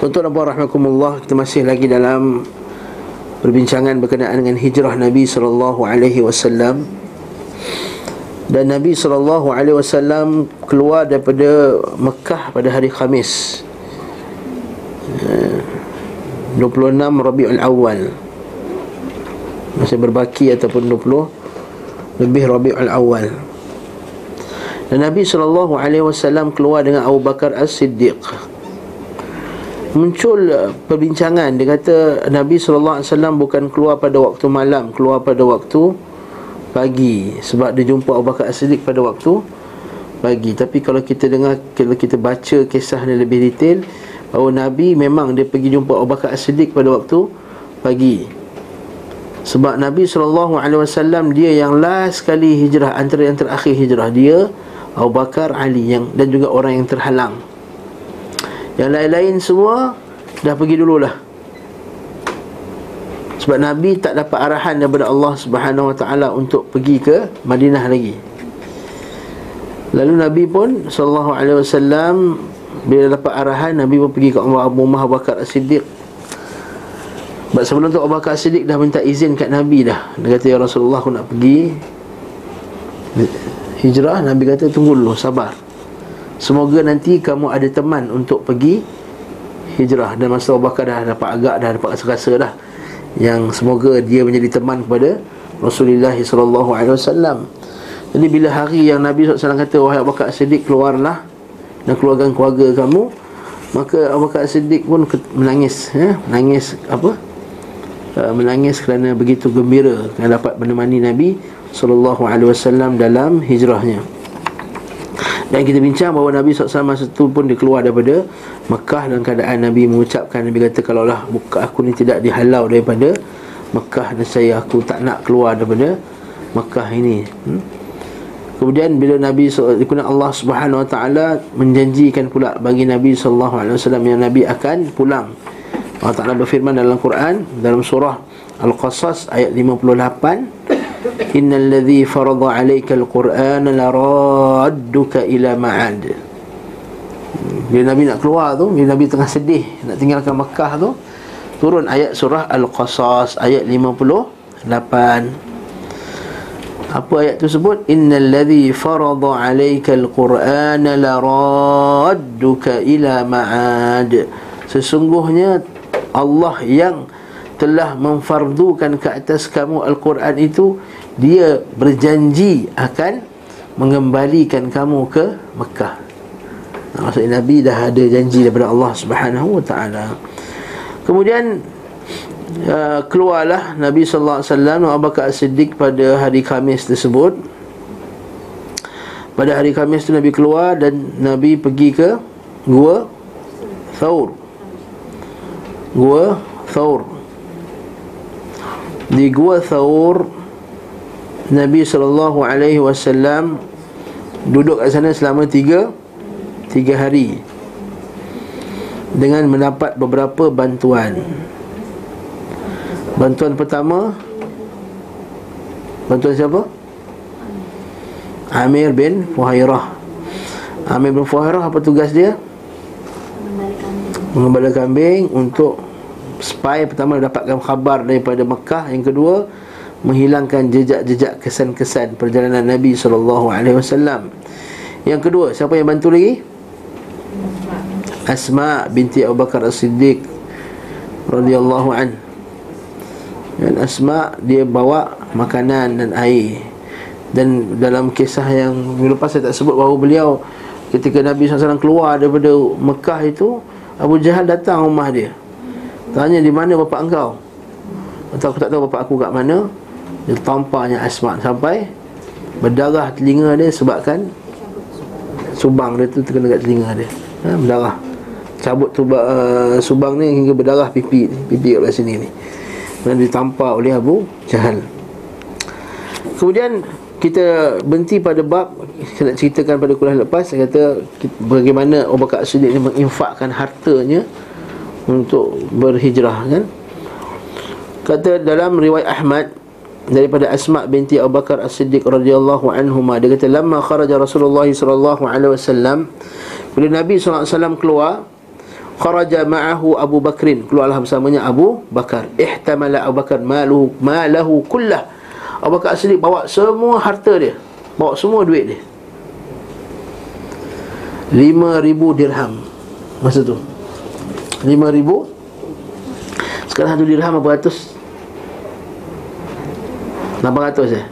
dan puan Kita masih lagi dalam Perbincangan berkenaan dengan hijrah Nabi SAW Dan Nabi SAW Keluar daripada Mekah pada hari Khamis 26 Rabiul Awal. Masih berbaki ataupun 20 Lebih Rabiul Awal. Dan Nabi SAW keluar dengan Abu Bakar As-Siddiq muncul uh, perbincangan. Dia kata Nabi sallallahu alaihi wasallam bukan keluar pada waktu malam keluar pada waktu pagi. Sebab dia jumpa Abu Bakar As-Siddiq pada waktu pagi. Tapi kalau kita dengar kalau kita baca kisah ni lebih detail bahawa Nabi memang dia pergi jumpa Abu Bakar As-Siddiq pada waktu pagi. Sebab Nabi sallallahu alaihi wasallam dia yang last sekali hijrah antara yang terakhir hijrah dia Abu Bakar Ali yang dan juga orang yang terhalang yang lain-lain semua Dah pergi dululah. Sebab Nabi tak dapat arahan daripada Allah Subhanahu Wa Taala Untuk pergi ke Madinah lagi. Lalu Nabi pun Sallallahu Alaihi Wasallam Bila dapat arahan Nabi pun pergi ke Abu Abu Bakar As-Siddiq. Sebab sebelum tu Abu Bakar As-Siddiq dah minta izin kat Nabi dah. Dia kata Ya Rasulullah aku nak pergi. Hijrah Nabi kata tunggu dulu sabar Semoga nanti kamu ada teman untuk pergi hijrah Dan masa Abu Bakar dah dapat agak dah dapat rasa-rasa dah Yang semoga dia menjadi teman kepada Rasulullah SAW Jadi bila hari yang Nabi SAW kata Wahai Abu Bakar Siddiq keluarlah Dan keluarkan keluarga kamu Maka Abu Bakar Siddiq pun menangis ya? Menangis apa? Uh, menangis kerana begitu gembira Kerana dapat menemani Nabi SAW dalam hijrahnya dan kita bincang bahawa Nabi SAW masa itu pun dia keluar daripada Mekah dalam keadaan Nabi mengucapkan Nabi kata kalaulah buka aku ni tidak dihalau daripada Mekah dan saya aku tak nak keluar daripada Mekah ini hmm? Kemudian bila Nabi kemudian Allah Subhanahu Wa Taala menjanjikan pula bagi Nabi wasallam yang Nabi akan pulang. Allah Taala berfirman dalam Quran dalam surah Al-Qasas ayat 58 Ladzi farada 'alaika al-Qur'an la radduka ila ma'ad. Bila Nabi nak keluar tu, bila Nabi tengah sedih nak tinggalkan Mekah tu, turun ayat surah Al-Qasas ayat 58. Apa ayat tu sebut? Innal ladzi farada 'alaika al-Qur'an la radduka ila ma'ad. Sesungguhnya Allah yang telah memfardukan ke atas kamu Al-Quran itu Dia berjanji akan mengembalikan kamu ke Mekah Maksudnya Nabi dah ada janji daripada Allah Subhanahu Wa Taala. Kemudian uh, keluarlah Nabi sallallahu alaihi wasallam Abu Bakar As-Siddiq pada hari Khamis tersebut. Pada hari Khamis tu Nabi keluar dan Nabi pergi ke gua Thaur. Gua Thaur di Gua Thawr Nabi sallallahu alaihi wasallam duduk kat sana selama tiga tiga hari dengan mendapat beberapa bantuan. Bantuan pertama bantuan siapa? Amir bin Fuhairah. Amir bin Fuhairah apa tugas dia? Mengembala kambing untuk spy pertama dapatkan khabar daripada Mekah. Yang kedua menghilangkan jejak-jejak kesan-kesan perjalanan Nabi sallallahu alaihi wasallam. Yang kedua siapa yang bantu lagi? Asma binti Abu Bakar As-Siddiq radhiyallahu an. Dan Asma dia bawa makanan dan air. Dan dalam kisah yang lepas saya tak sebut bahawa beliau ketika Nabi SAW keluar daripada Mekah itu Abu Jahal datang rumah dia Tanya di mana bapa engkau. Atau aku tak tahu bapa aku kat mana. Dia tampaknya Asma sampai Berdarah telinga dia sebabkan Subang dia tu terkena kat telinga dia. Ha, Berdarah. Cabut tu uh, subang ni hingga berdarah pipi pipi kat sini ni. Dan ditampak oleh Abu Jahal. Kemudian kita berhenti pada bab saya nak ceritakan pada kuliah lepas. Saya kata bagaimana Abu Bakar Siddiq ni menginfakkan hartanya untuk berhijrah kan? Kata dalam riwayat Ahmad daripada Asma binti Abu Bakar As-Siddiq radhiyallahu anhuma dia kata lamma kharaja Rasulullah sallallahu alaihi wasallam bila Nabi sallallahu alaihi wasallam keluar kharaja ma'ahu Abu Bakrin. Keluarlah bersamanya Abu Bakar. Ihtamala Abu Bakar maluhu malahu kullah. Abu Bakar As-Siddiq bawa semua harta dia bawa semua duit dia. 5000 dirham masa tu 5000 sekarang satu dirham berapa ratus? 800 eh?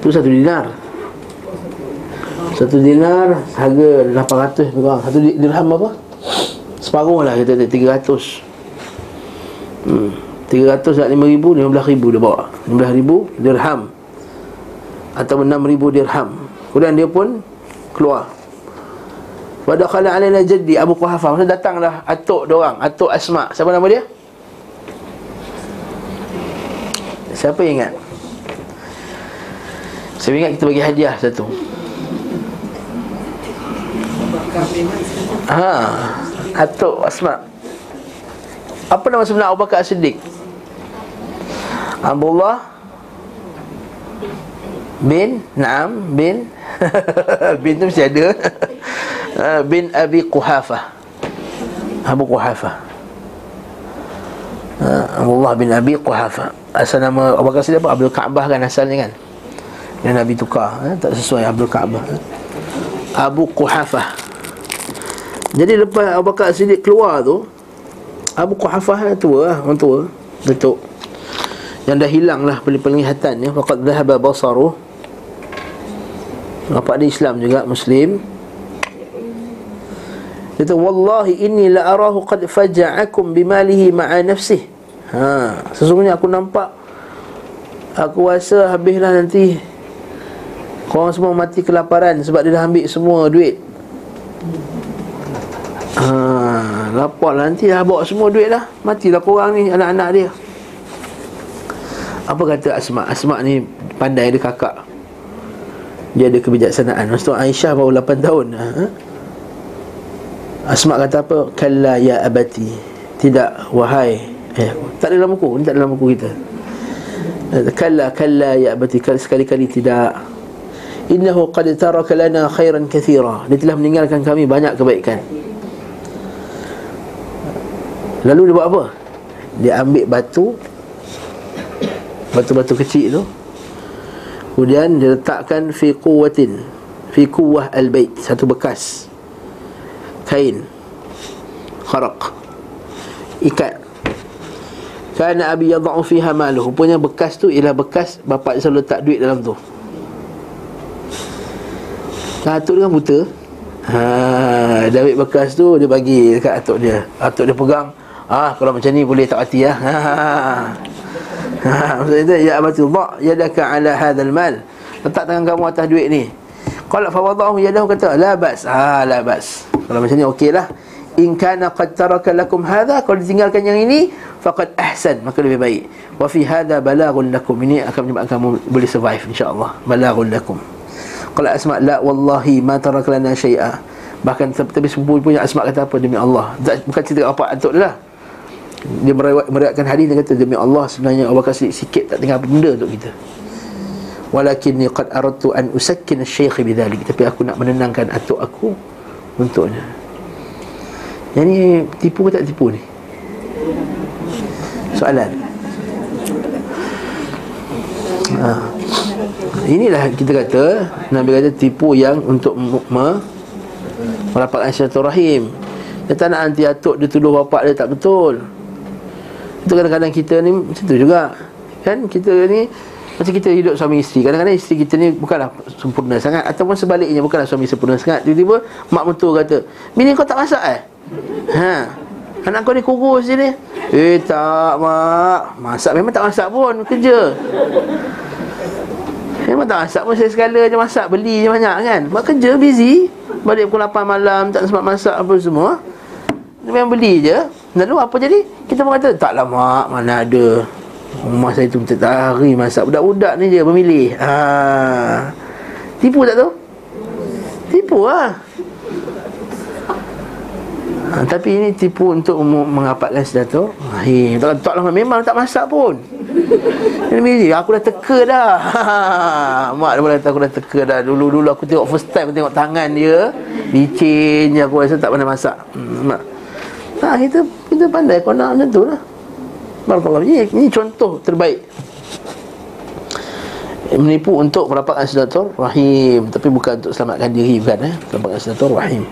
Tu satu dinar. Satu dinar Harga 800 kurang Satu dirham apa? Separuh lah kita 300 hmm. 300 tak 5 ribu 15 ribu dia bawa. 15 ribu dirham. Atau 6 ribu dirham. Kemudian dia pun Keluar Pada khala alaina jadi Abu Quhafah Masa datanglah atuk dia orang Atuk Asma Siapa nama dia? Siapa ingat? Saya ingat kita bagi hadiah satu Ha, Atuk Asma Apa nama sebenar Abu Bakar Siddiq? Abdullah Bin Naam Bin Bin tu mesti ada ha, Bin Abi Quhafah Abu Quhafah ha, Abdullah bin Abi Quhafah Asal nama Abu Siddiq apa? Abdul Ka'bah kan asalnya kan Yang Nabi tukar eh? Tak sesuai Abdul Ka'bah eh? Abu Quhafah Jadi lepas Abu Siddiq keluar tu Abu Quhafah tua lah Orang tua Datuk Yang dah hilang lah penglihatan ya. Fakat dhahaba basaru Bapak dia Islam juga Muslim Dia kata Wallahi inni la arahu qad faja'akum bimalihi ma'a nafsih. Ha, Sesungguhnya aku nampak Aku rasa habislah nanti Korang semua mati kelaparan Sebab dia dah ambil semua duit. Ha, Lapar lah. Nanti dah bawa semua duit lah Matilah korang ni anak-anak dia. Apa kata Asma' Asma' ni pandai dia kakak. Dia ada kebijaksanaan. Tu Aisyah baru 8 tahun. Ha? Asma' kata apa? Kalla ya abati Tidak wahai Eh, tak dalam buku, ini tak dalam buku kita. Kalla kalla ya abati sekali-kali tidak. Innahu qad taraka lana khairan kathira. Dia telah meninggalkan kami banyak kebaikan. Lalu dia buat apa? Dia ambil batu Batu-batu kecil tu Kemudian dia letakkan Fi kuwatin Fi kuwah al-bait Satu bekas Kain Kharak Ikat Kerana Abi yadha'u fiha maluh Rupanya bekas tu ialah bekas Bapak dia selalu letak duit dalam tu Atuk dia kan buta ha, Dia ambil bekas tu Dia bagi dekat atuk dia Atuk dia pegang Ah, kalau macam ni boleh tak hati ya. Ha. ha. Maksudnya ya abati dha yadaka ala hadzal mal. Letak tangan kamu atas duit ni. Qala fa wadahu yadahu kata la bas. Ha, la bas. Kalau macam ni okeylah. In kana qad taraka lakum hadha kalau ditinggalkan yang ini faqad ahsan maka lebih baik. Wa fi hadha balaghun lakum ini akan menyebabkan kamu boleh survive insyaallah. Balaghun lakum. Qala asma la wallahi ma taraka lana syai'a. Bahkan tapi sepupu punya asma kata apa? Demi Allah. Bukan cerita apa atuk dia lah. Dia meriwayatkan hadis dia kata demi Allah sebenarnya Allah kasih sikit tak tinggal benda untuk kita walakinni qad aradtu an usakkin asy-syekh bidzalik tapi aku nak menenangkan atuk aku untuknya. Ni tipu ke tak tipu ni? Soalan. Ha. inilah kita kata Nabi kata tipu yang untuk me, merapatkan silaturahim. Dia tak nak anti atuk dia tuduh bapak dia tak betul. Itu kadang-kadang kita ni macam tu juga. Kan? Kita ni macam kita hidup suami isteri Kadang-kadang isteri kita ni bukanlah sempurna sangat Ataupun sebaliknya bukanlah suami sempurna sangat. Tiba-tiba mak mentua kata Bini kau tak masak eh? Ha. Anak kau ni kurus je ni. Eh tak mak. Masak memang tak masak pun Kerja. Memang tak masak pun Saya segala je masak Beli je banyak kan. Mak kerja busy. Balik pukul 8 malam Tak sempat masak apa semua. Memang beli je. Lalu apa jadi? Kita pun kata Tak lama Mana ada Rumah saya tu tak hari masak. Budak-budak ni je Memilih. Ha. Tipu tak tu? Tipu lah ha, Tapi ini tipu untuk mengapatkan sedatur Rahim tak, tak lama memang tak masak pun. Ini aku dah teka dah. Mak dia kata aku dah teka dah. Dulu-dulu aku tengok first time Aku tengok tangan dia Licin je aku rasa tak pandai masak. Hmm, Mak. Ha, kita kita pandai. Kau nak macam tu lah Barakallah ini, ini contoh terbaik Menipu untuk mendapatkan sedatur Rahim Tapi bukan untuk selamatkan diri bukan eh? Mendapatkan sedatur Rahim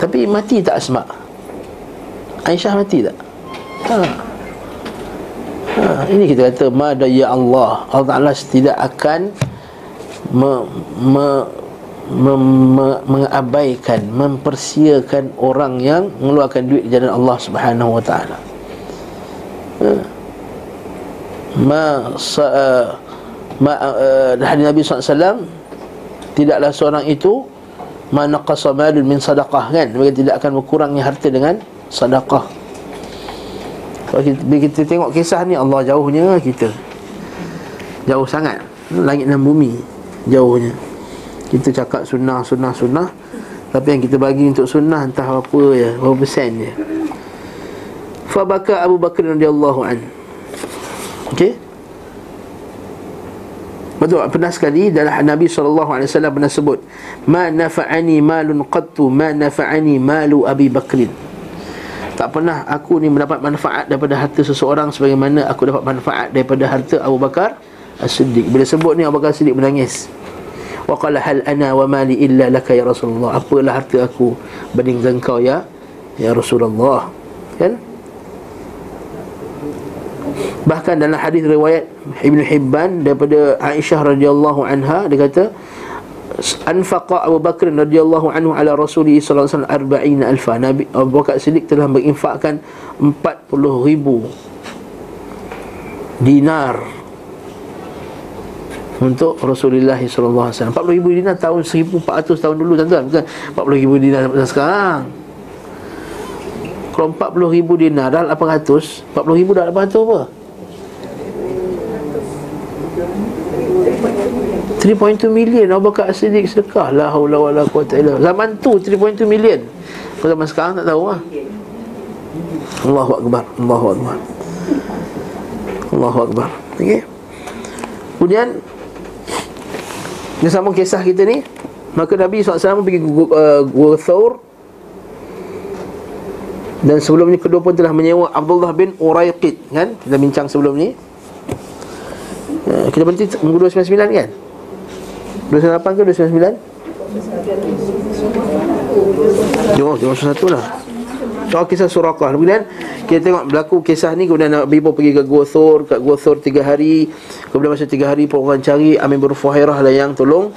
Tapi mati tak Asma Aisyah mati tak ha. ha. Ini kita kata Mada ya Allah Allah Ta'ala tidak akan me, me, mengabaikan mempersiakan orang yang mengeluarkan duit di jalan Allah Subhanahu wa taala. Ha. Ma sa, uh, ma uh, Nabi SAW tidaklah seorang itu mana qasamalun min sadaqah kan? Mereka tidak akan berkurangnya harta dengan sedekah kalau kita, kita tengok kisah ni Allah jauhnya kita. Jauh sangat. Langit dan bumi jauhnya kita cakap sunnah, sunnah, sunnah. Tapi yang kita bagi untuk sunnah Entah apa ya, berapa persen je. Fabaka Abu Bakar radhiyallahu an. Okey. Betul, pernah sekali dalam Nabi SAW pernah sebut Ma nafa'ani malun qattu Ma nafa'ani malu Abi Bakrin Tak pernah aku ni mendapat manfaat daripada harta seseorang Sebagaimana aku dapat manfaat daripada harta Abu Bakar As-Siddiq. Bila sebut ni Abu Bakar As-Siddiq menangis Wa qala hal ana wa mali illa laka ya Rasulullah? Apalah harta aku bening engkau ya Ya Rasulullah? Kan? Bahkan dalam hadis riwayat Ibn Hibban daripada Aisyah radhiyallahu anha dia kata anfaqa Abu Bakar radhiyallahu anhu ala Rasulullah sallallahu alaihi wasallam 40 alfa. Nabi Abu Bakar Siddiq telah menginfakkan 40 ribu dinar untuk Rasulullah wasallam. 40 ribu dinar tahun 1400 tahun dulu tuan-tuan bukan? 40 ribu dinar sekarang. Kalau 40 ribu dinar dah 800, 40 ribu dah 800 apa? 3.2 million. Abu Bakar As-Siddiq sedekah. La haula wala quwata illa Zaman tu 3.2 million. Kalau zaman sekarang tak tahu lah. Allahu Akbar. Allahu Akbar. Allahu Akbar. Okay Kemudian ini sama kisah kita ni Maka Nabi SAW pergi uh, Gua Thawr Dan sebelum ni kedua pun telah menyewa Abdullah bin Uraiqid Kan? Kita bincang sebelum ni uh, Kita berhenti minggu 299 kan? 298 ke 299? Jom, jom satu lah Soal kisah Surakah Kemudian kita tengok berlaku kisah ni Kemudian Nabi pun pergi ke Gua Thor Kat Gua Thor tiga hari. Kemudian masa tiga hari pun orang cari Amin berfuhairah lah yang tolong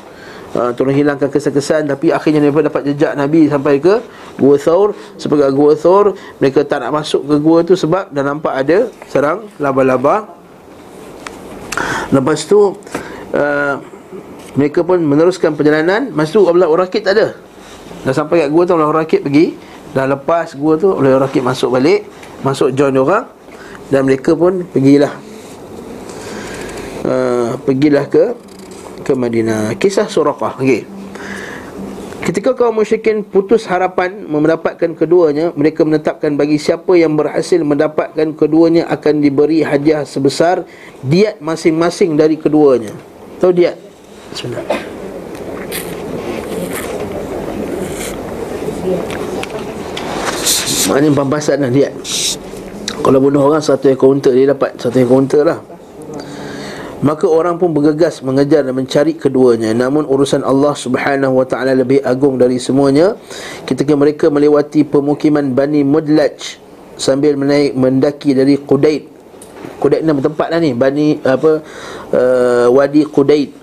uh, Tolong hilangkan kesan-kesan. Tapi akhirnya mereka dapat jejak Nabi Sampai ke Gua Thor Sebagai Gua Thor Mereka tak nak masuk ke Gua tu Sebab dah nampak ada Serang laba-laba. Lepas tu uh, Mereka pun meneruskan perjalanan. Masa tu Abdullah Urakid tak ada. Dah sampai kat Gua tu Abdullah Urakid pergi Dah lepas Gua tu Abdullah Urakid masuk balik Masuk join orang Dan mereka pun pergilah uh, Pergilah ke Ke Madinah Kisah Suraqah okay. Ketika kaum musyrikin putus harapan mendapatkan keduanya Mereka menetapkan bagi siapa yang berhasil mendapatkan keduanya Akan diberi hadiah sebesar Diat masing-masing dari keduanya Tahu diat? Bismillah Maknanya pembahasan lah diat kalau bunuh orang satu ekor unta Dia dapat satu ekor unta lah. Maka orang pun bergegas mengejar dan mencari keduanya. Namun urusan Allah subhanahu wa ta'ala lebih agung dari semuanya. Ketika mereka melewati pemukiman Bani Mudlaj Sambil menaik mendaki dari Qudaid. Qudaid nama tempat lah ni? Bani apa uh, Wadi Qudaid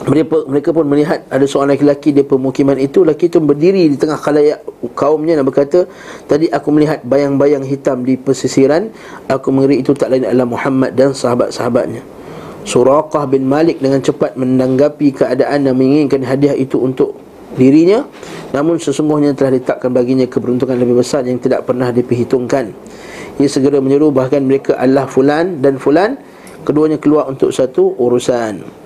mereka, mereka pun melihat ada seorang lelaki di pemukiman itu. Lelaki itu berdiri di tengah khalayak kaumnya. Dan berkata Tadi aku melihat bayang-bayang hitam di pesisiran. Aku mengiri itu tak lain adalah Muhammad dan sahabat-sahabatnya. Suraqah bin Malik dengan cepat menanggapi keadaan dan menginginkan hadiah itu untuk dirinya. Namun sesungguhnya telah ditakkan baginya keberuntungan lebih besar yang tidak pernah diperhitungkan. Ia segera menyeru bahkan mereka adalah fulan dan fulan. Keduanya keluar untuk satu urusan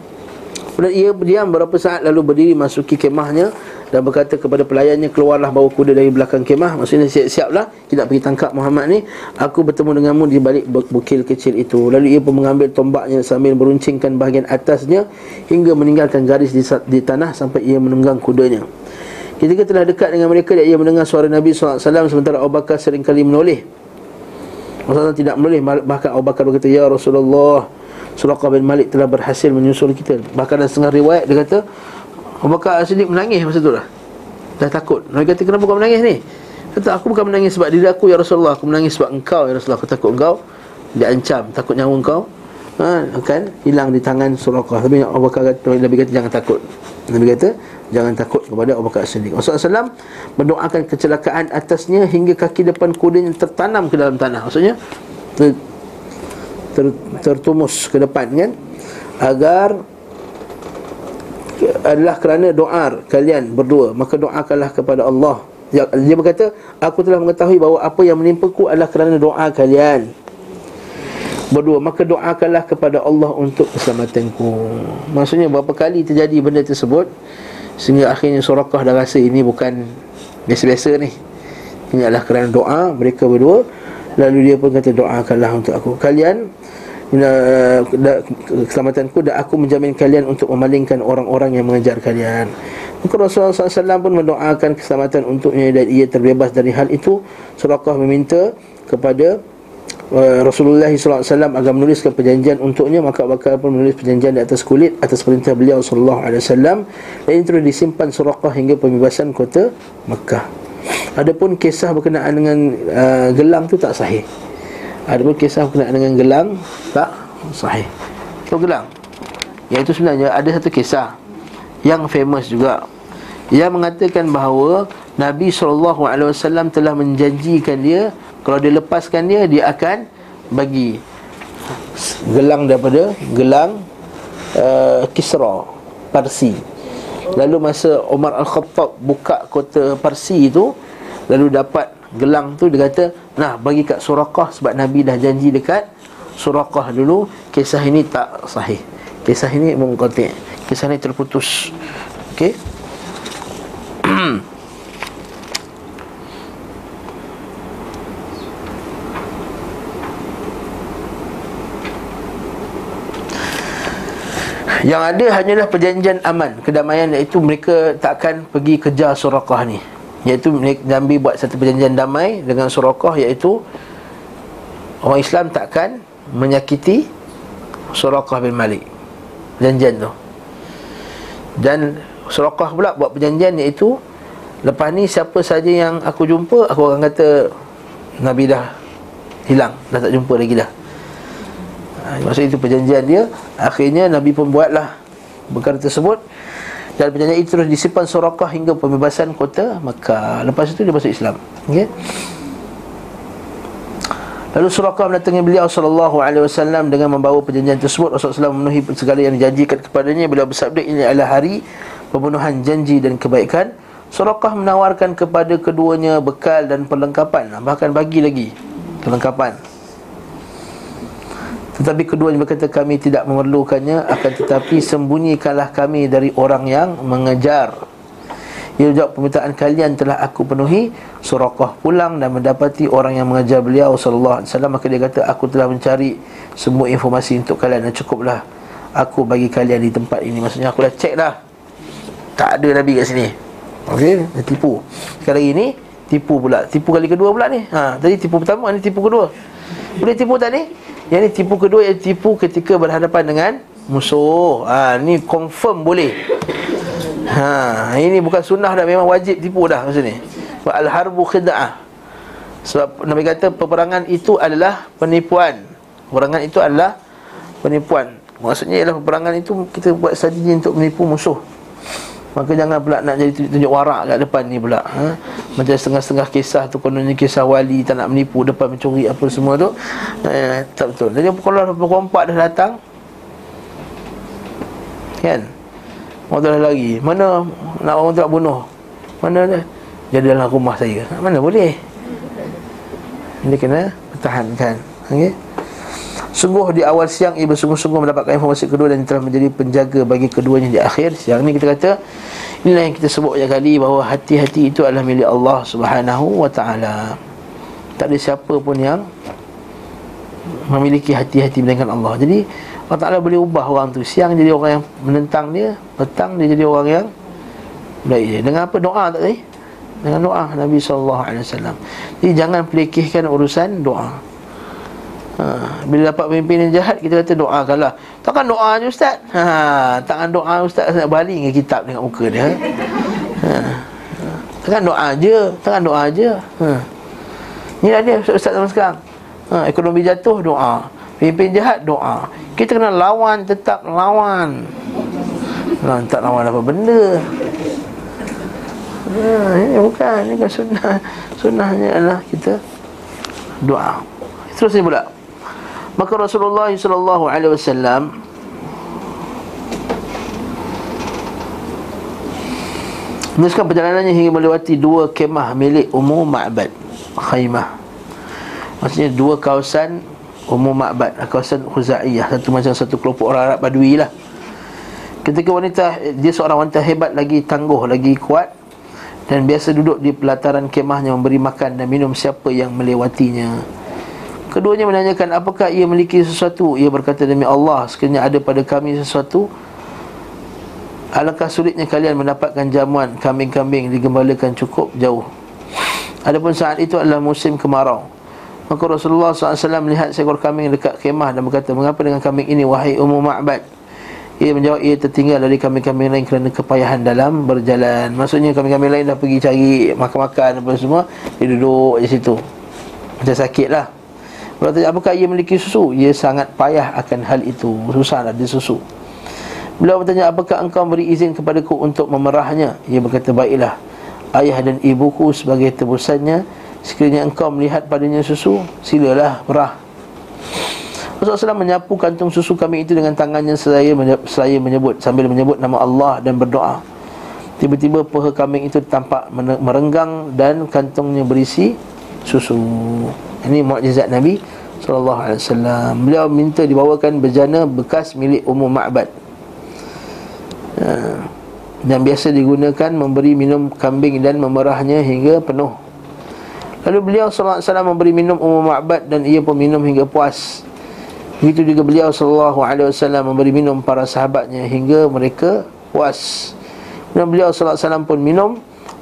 Kemudian ia berdiam beberapa saat lalu berdiri masuki kemahnya dan berkata kepada pelayannya keluarlah bawa kuda dari belakang kemah. Maksudnya siap-siaplah kita pergi tangkap Muhammad ni. Aku bertemu denganmu di balik bukil kecil itu. Lalu ia pun mengambil tombaknya sambil meruncingkan bahagian atasnya hingga meninggalkan garis di, di tanah sampai ia menunggang kudanya. Ketika telah dekat dengan mereka ia mendengar suara Nabi SAW sementara Abu Bakar seringkali menoleh. Rasulullah tidak menoleh bahkan Abu Bakar berkata ya Rasulullah Suraqah bin Malik telah berhasil menyusul kita. Bahkan dalam setengah riwayat dia kata Abu Bakar Siddiq menangis masa tu lah. Dah takut. Nabi kata kenapa kau menangis ni? Kata aku bukan menangis sebab diri aku ya Rasulullah. Aku menangis sebab engkau ya Rasulullah. Aku takut engkau. Diancam Takut nyawa engkau. Ha, Kan? Hilang di tangan Suraqah. Tapi Abu Bakar kata Nabi kata jangan takut. Nabi kata Jangan takut kepada Abu Bakar Siddiq. Rasulullah SAW Mendoakan kecelakaan atasnya Hingga kaki depan kudanya tertanam ke dalam tanah. Maksudnya ter, Tertumus ke depan kan? Agar adalah kerana doa kalian berdua maka doakanlah kepada Allah. Dia berkata aku telah mengetahui bahawa apa yang menimpaku adalah kerana doa kalian berdua. Maka doakanlah kepada Allah untuk keselamatanku. Maksudnya berapa kali terjadi benda tersebut sehingga akhirnya Surakah dah rasa ini bukan biasa-biasa ni. Ini adalah kerana doa mereka berdua. Lalu dia pun kata doakanlah untuk aku. Kalian keselamatanku dan aku menjamin kalian untuk memalingkan orang-orang yang mengejar kalian. Maka Rasulullah SAW pun mendoakan keselamatan untuknya dan ia terbebas dari hal itu. Surakah meminta kepada uh, Rasulullah SAW agar menuliskan perjanjian untuknya maka bakal pun menulis perjanjian di atas kulit atas perintah beliau SAW dan terus disimpan Surakah hingga pembebasan kota Mekah. Adapun kisah berkenaan dengan uh, gelang tu tak sahih. Ada pun kisah berkenaan dengan gelang Tak? Sahih. So gelang. Iaitu sebenarnya ada satu kisah Yang famous juga. Yang mengatakan bahawa Nabi SAW telah menjanjikan dia Kalau dia lepaskan dia Dia akan bagi Gelang daripada Gelang uh, Kisra Parsi. Lalu masa Umar Al-Khattab Buka kota Parsi itu Lalu dapat gelang tu dia kata nah bagi kat Surakah sebab Nabi dah janji dekat Surakah dulu kisah ini tak sahih. Kisah ini mungkati kisah ini terputus. Okey. Yang ada hanyalah perjanjian aman. Kedamaian iaitu mereka takkan pergi kejar surakah ni Iaitu Nabi buat satu perjanjian damai Dengan Surakah iaitu Orang Islam takkan Menyakiti Surakah bin Malik. Perjanjian tu. Dan Surakah pula buat perjanjian iaitu Lepas ni siapa saja yang aku jumpa Aku akan kata Nabi dah hilang Dah tak jumpa lagi dah. Ha, Maksud itu perjanjian dia Akhirnya Nabi pun buatlah Perkara tersebut dan perjanjian itu terus disimpan Surakah hingga pembebasan kota Mekah. Lepas itu dia masuk Islam. Okay? Lalu Surakah mendatangi beliau sallallahu alaihi wasallam dengan membawa perjanjian tersebut. Rasulullah SAW memenuhi segala yang dijanjikan kepadanya. Beliau bersabda ini adalah hari pembunuhan janji dan kebaikan. Surakah menawarkan kepada keduanya bekal dan perlengkapan Bahkan bagi lagi perlengkapan tetapi keduanya berkata kami tidak memerlukannya Akan tetapi sembunyikanlah kami dari orang yang mengejar. Ia jawab permintaan kalian telah aku penuhi Surakah pulang dan mendapati orang yang mengejar beliau Sallallahu Alaihi Wasallam. Maka dia kata aku telah mencari semua informasi untuk kalian Dan cukuplah aku bagi kalian di tempat ini. Maksudnya aku dah cek dah. Tak ada Nabi kat sini. Okey, dia tipu. Sekarang ini tipu pula. Tipu kali kedua pula ni. Ha, Tadi tipu pertama, ni tipu kedua. Boleh tipu tak ni? Yang ni tipu kedua yang tipu ketika berhadapan dengan musuh. Ha ni confirm boleh. Ha ini bukan sunnah dah memang wajib tipu dah macam ni. Al harbu khid'ah. Sebab Nabi kata peperangan itu adalah penipuan. Peperangan itu adalah penipuan. Maksudnya ialah peperangan itu kita buat strategi untuk menipu musuh. Maka jangan pula nak jadi tunjuk warak kat depan ni pula ha? Macam setengah-setengah kisah tu Kononnya kisah wali tak nak menipu Depan mencuri apa semua tu. Eh, Tak betul. Jadi kalau pukul 4 dah datang Kan? Orang tu dah lari. Mana nak orang tu nak bunuh? Mana dia? Jadi dalam rumah saya. Mana boleh? Dia kena pertahankan okay? Sungguh di awal siang Ia bersungguh-sungguh mendapatkan informasi kedua Dan telah menjadi penjaga bagi keduanya di akhir Siang. Ni kita kata Inilah yang kita sebut banyak kali Bahawa hati-hati itu adalah milik Allah Subhanahu wa ta'ala. Tak ada siapa pun yang Memiliki hati-hati dengan Allah. Jadi Allah Ta'ala boleh ubah orang tu. Siang jadi orang yang menentang dia Petang dia jadi orang yang Baik dia. Dengan apa? Doa tak tadi? Dengan doa Nabi SAW Jadi jangan pelikihkan urusan doa ha, Bila dapat pemimpin yang jahat Kita kata doakanlah. Takkan doa je ustaz? Ha, Takkan doa ustaz Nak baling kitab dengan muka dia. Ha, Takkan doa je Takkan doa je. Ha. Inilah dia ustaz zaman sekarang. Ha, Ekonomi jatuh doa. Pemimpin jahat doa. Kita kena lawan tetap lawan. Nah, tak lawan apa benda. Ha, Ini bukan Ini kan sunnah. Sunnahnya adalah kita Doa. Terus ni pula Maka Rasulullah sallallahu alaihi wasallam Meneruskan perjalanannya hingga melewati dua kemah milik Ummu Ma'bad Khaymah Maksudnya dua kawasan Ummu Ma'bad Kawasan Khuzaiyah Satu macam satu kelompok orang Arab Badui lah. Ketika wanita Dia seorang wanita hebat lagi tangguh Lagi kuat Dan biasa duduk di pelataran kemahnya Memberi makan dan minum siapa yang melewatinya Keduanya menanyakan apakah ia memiliki sesuatu? Ia berkata demi Allah Sekiranya ada pada kami sesuatu Alangkah sulitnya kalian mendapatkan jamuan Kambing-kambing digembalakan cukup jauh. Adapun saat itu adalah musim kemarau. Maka Rasulullah SAW melihat seekor kambing dekat kemah Dan berkata Mengapa dengan kambing ini wahai umum ma'bad? Ia menjawab ia tertinggal dari kambing-kambing lain Kerana kepayahan dalam berjalan. Maksudnya kambing-kambing lain dah pergi cari Makan-makan apa semua Dia duduk di situ. Macam sakit lah kalau tanya apakah ia memiliki susu? Ia sangat payah akan hal itu. Susah ada susu. Beliau bertanya apakah engkau beri izin kepadaku untuk memerahnya? Ia berkata baiklah Ayah dan ibuku sebagai tebusannya. Sekiranya engkau melihat padanya susu Silalah merah. Rasulullah SAW menyapu kantung susu kami itu dengan tangannya seraya menyebut Sambil menyebut nama Allah dan berdoa. Tiba-tiba peha kambing itu tampak merenggang dan kantungnya berisi susu ini mukjizat Nabi sallallahu alaihi wasallam. Beliau minta dibawakan bejana bekas milik Ummu Ma'bad. Ha. Yang biasa digunakan memberi minum kambing dan memerahnya hingga penuh. Lalu beliau sallallahu alaihi wasallam memberi minum Ummu Ma'bad dan ia pun minum hingga puas. Begitu juga beliau sallallahu alaihi wasallam memberi minum para sahabatnya hingga mereka puas. Dan beliau sallallahu alaihi wasallam pun minum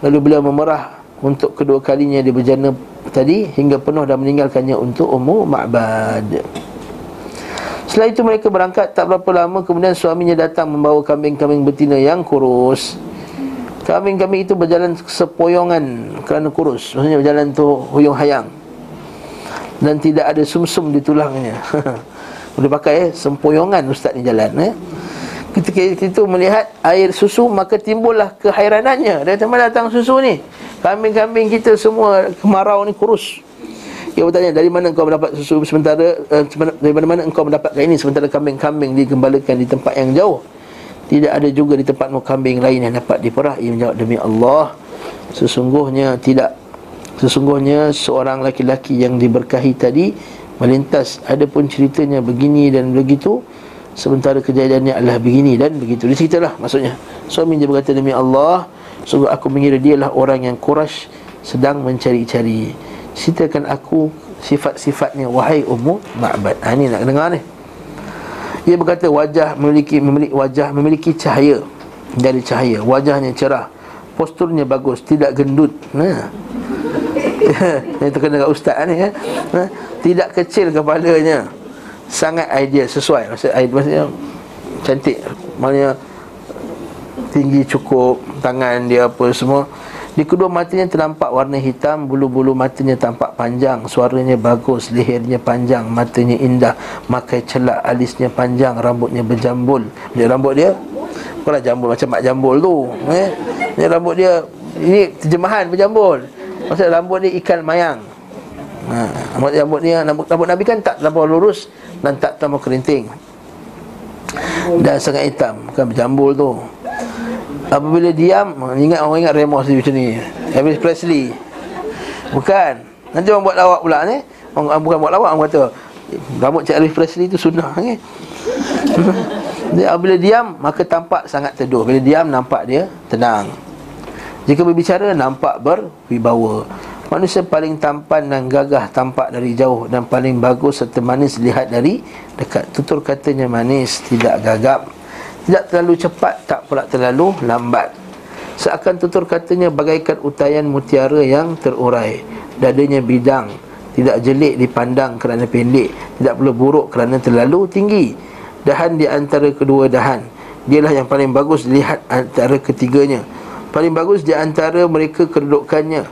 lalu beliau memerah untuk kedua kalinya dia berjana tadi hingga penuh dan meninggalkannya untuk umur ma'bad. Setelah itu mereka berangkat tak berapa lama kemudian suaminya datang membawa kambing-kambing betina yang kurus. Kambing-kambing itu berjalan sepoyongan kerana kurus. Maksudnya berjalan tu huyung hayang. Dan tidak ada sumsum di tulangnya. Boleh pakai eh, sempoyongan ustaz ni jalan eh. Ketika itu melihat air susu maka timbullah kehairanannya. Dari mana datang susu ni? Kambing-kambing kita semua kemarau ni kurus. Dia bertanya dari mana engkau mendapat susu sementara uh, Dari mana-mana engkau mendapatkan ini Sementara kambing-kambing digembalakan di tempat yang jauh? Tidak ada juga di tempat kambing lain yang dapat diperah Ia menjawab demi Allah Sesungguhnya tidak. Sesungguhnya seorang laki-laki yang diberkahi tadi Melintas. Adapun ceritanya begini dan begitu Sementara kejadiannya adalah begini dan begitu. Dia ceritalah maksudnya. Suami dia berkata demi Allah Sungguh aku mengira dia lah orang yang Quraisy sedang mencari-cari. Ceritakan aku sifat-sifatnya Wahai Ummu Ma'bad. Ha, Ini nak dengar ni. Dia berkata wajah memiliki, memiliki wajah memiliki cahaya. Dari cahaya Wajahnya cerah Posturnya bagus Tidak gendut. Nah Ini terkena dengan ustaz ni. Ha? Tidak kecil kepalanya. Sangat ideal Sesuai. Maksudnya, maksudnya Cantik. Maksudnya tinggi cukup tangan dia apa semua. Di kedua matanya ternampak warna hitam bulu-bulu matanya tampak panjang suaranya bagus lehernya panjang matanya indah makai celak alisnya panjang rambutnya berjambul. Dia rambut dia bukanlah jambul macam mak jambul tu eh? Ni rambut dia ini terjemahan berjambul. Maksud rambut dia ikan mayang. Ha rambut rambut dia rambut, rambut nabi kan tak terlalu lurus dan tak terlalu kerinting. Dan sangat hitam Bukan berjambul tu Apabila diam Ingat orang ingat Ramos ni macam ni. Elvis Presley. Bukan. Nanti orang buat lawak pula ni. Orang, Bukan buat lawak Orang kata Rambut Cik Elvis Presley tu sunnah okay? Dia apabila diam Maka tampak sangat teduh. Bila diam nampak dia tenang. Jika berbicara nampak berwibawa. Manusia paling tampan dan gagah tampak dari jauh Dan paling bagus serta manis lihat dari dekat. Tutur katanya manis, tidak gagap Tidak terlalu cepat, tak pula terlalu lambat. Seakan tutur katanya bagaikan utayan mutiara yang terurai. Dadanya bidang Tidak jelik dipandang kerana pendek Tidak perlu buruk kerana terlalu tinggi. Dahan di antara kedua dahan. Dialah yang paling bagus dilihat antara ketiganya. Paling bagus di antara mereka kedudukannya.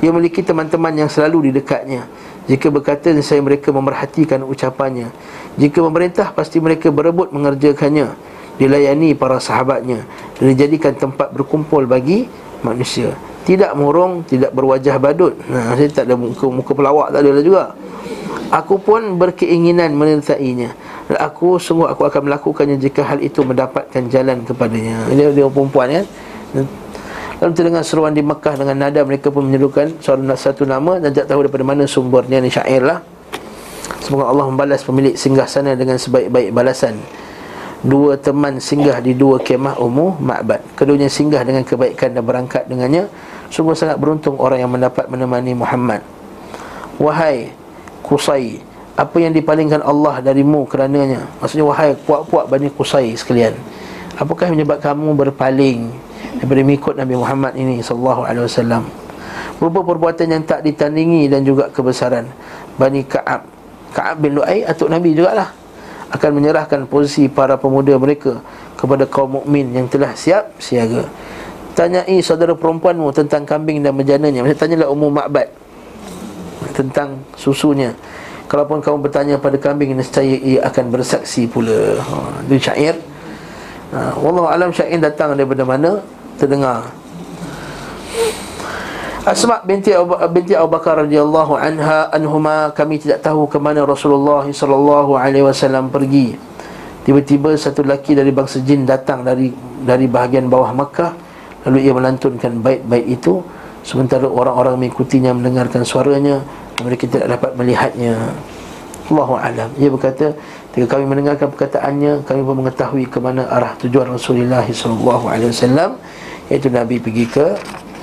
Ia memiliki teman-teman yang selalu di dekatnya Jika berkata saya mereka memerhatikan ucapannya. Jika memerintah pasti mereka berebut mengerjakannya. Dilayani para sahabatnya. Dan dijadikan tempat berkumpul bagi manusia. Tidak murung, tidak berwajah badut. Nah, saya tak ada muka, muka pelawak tak ada juga. Aku pun berkeinginan menyertainya Dan aku sungguh aku akan melakukannya jika hal itu mendapatkan jalan kepadanya. Dia, dia perempuan kan Lalu terdengar seruan di Mekah dengan nada mereka pun menyerukan satu nama dan tak tahu daripada mana sumbernya ni syair lah. Semoga Allah membalas pemilik singgah sana dengan sebaik-baik balasan. Dua teman singgah di dua kemah umum ma'bad. Keduanya singgah dengan kebaikan dan berangkat dengannya. Sungguh sangat beruntung orang yang mendapat menemani Muhammad. Wahai Kusai, apa yang dipalingkan Allah darimu kerananya? Maksudnya wahai puak-puak Bani Kusai sekalian. Apakah yang menyebabkan kamu berpaling daripada mengikut Nabi Muhammad ini sallallahu alaihi wasallam. Berupa perbuatan yang tak ditandingi dan juga kebesaran Bani Ka'ab Ka'ab bin Lu'ay atuk Nabi jugalah akan menyerahkan posisi para pemuda mereka kepada kaum mukmin yang telah siap siaga. Tanyai saudara perempuanmu tentang kambing dan berjananya. Maksudnya tanyalah umum makbad tentang susunya. Kalaupun kamu bertanya pada kambing nescaya ia akan bersaksi pula. Ha, itu syair. Ha, wallahu alam syair datang daripada mana? terdengar Asma binti Abu, binti Abu Bakar radhiyallahu anha anhuma kami tidak tahu ke mana Rasulullah sallallahu alaihi wasallam pergi. Tiba-tiba satu lelaki dari bangsa jin datang dari dari bahagian bawah Makkah lalu ia melantunkan bait-bait itu sementara orang-orang mengikutinya mendengarkan suaranya mereka tidak dapat melihatnya. Allahu alam. Ia berkata, ketika kami mendengarkan perkataannya, kami pun mengetahui ke mana arah tujuan Rasulullah alaihi wasallam Iaitu Nabi pergi ke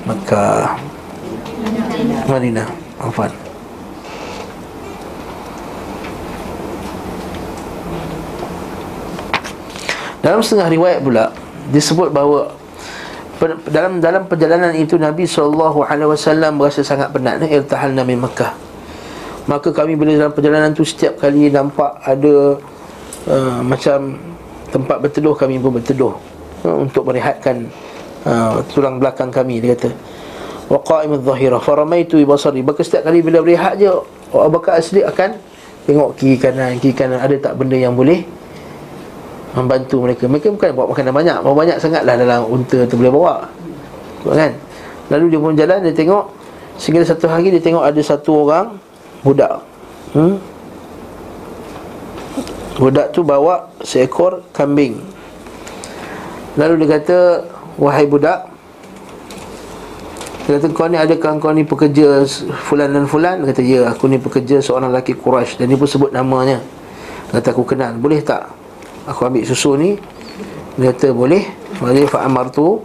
Mekah. Madinah. Afan Dalam setengah riwayat pula Disebut bahawa dalam dalam perjalanan itu Nabi SAW berasa sangat penat. Irtahal Nabi Mekah Maka kami bila dalam perjalanan itu Setiap kali nampak ada uh, Macam tempat berteduh Kami pun berteduh. Uh, Untuk merehatkan ha, tulang belakang kami dia kata. Wa qa'im adh-dhahira faramaitu bi basari. Maka setiap kali bila berehat je Abu Bakar As-Siddiq akan tengok kiri kanan kiri kanan. Ada tak benda yang boleh membantu mereka? Mereka bukan bawa makanan banyak. Bawa banyak sangatlah dalam unta tu boleh bawa. Kan? Lalu dia pun jalan dia tengok. Sehingga satu hari dia tengok ada satu orang budak. Hmm? budak tu bawa seekor kambing. Lalu dia kata Wahai budak Dia kata kau ni adakah kau ni pekerja Fulan dan Fulan? Dia kata ya aku ni pekerja seorang lelaki Quraisy. Dan dia pun sebut namanya. Dia kata aku kenal Boleh tak? Aku ambil susu ni. Dia kata boleh. Boleh fa'amartu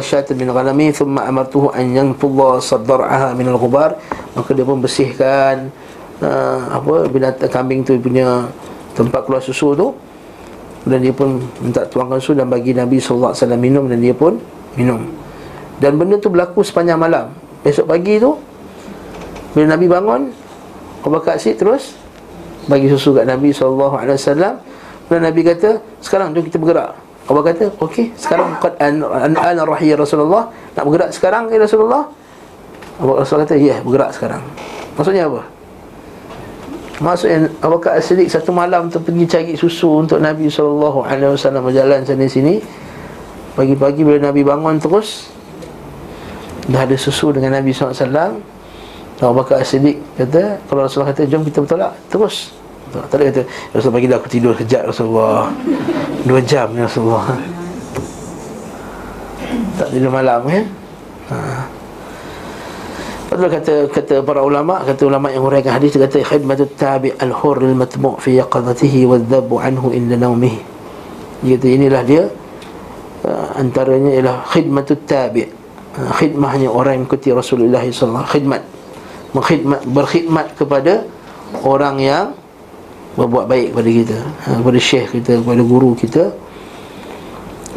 Syaitan min ghanami Thumma amartuhu an yantulla sadar'aha min al-ghubar Maka dia pun bersihkan uh, Apa binatang kambing tu punya Tempat keluar susu tu. Dan dia pun minta tuangkan susu dan bagi Nabi SAW minum dan dia pun minum. Dan benda tu berlaku sepanjang malam. Esok pagi tu bila Nabi bangun Abu Bakar Asyid terus bagi susu kat Nabi SAW dan Nabi kata sekarang jom kita bergerak Abu kata okey sekarang an an rahiya Rasulullah. Nak bergerak sekarang ya Rasulullah? Abu Bakar kata ya bergerak sekarang. Maksudnya apa? Maksudnya Abu Bakar As-Siddiq satu malam tu pergi cari susu untuk Nabi SAW berjalan sana sini. Pagi-pagi bila Nabi bangun terus Dah ada susu dengan Nabi SAW Abu Bakar As-Siddiq kata Kalau Rasulullah kata jom kita bertolak. Terus tak, tak ada kata Rasulullah bagi aku tidur kejap Rasulullah Dua jam ya Rasulullah Tak tidur malam kan ha. Betul kata kata para ulama kata ulama yang huraikan hadis kata khidmatut tabi al-hur al-matmu' fi yaqadatihi wa dhabu anhu inda naumihi. Dia kata inilah dia uh, antaranya ialah khidmatut tabi' uh, khidmahnya orang yang ikuti Rasulullah sallallahu khidmat berkhidmat kepada orang yang berbuat baik kepada kita uh, kepada syekh kita kepada guru kita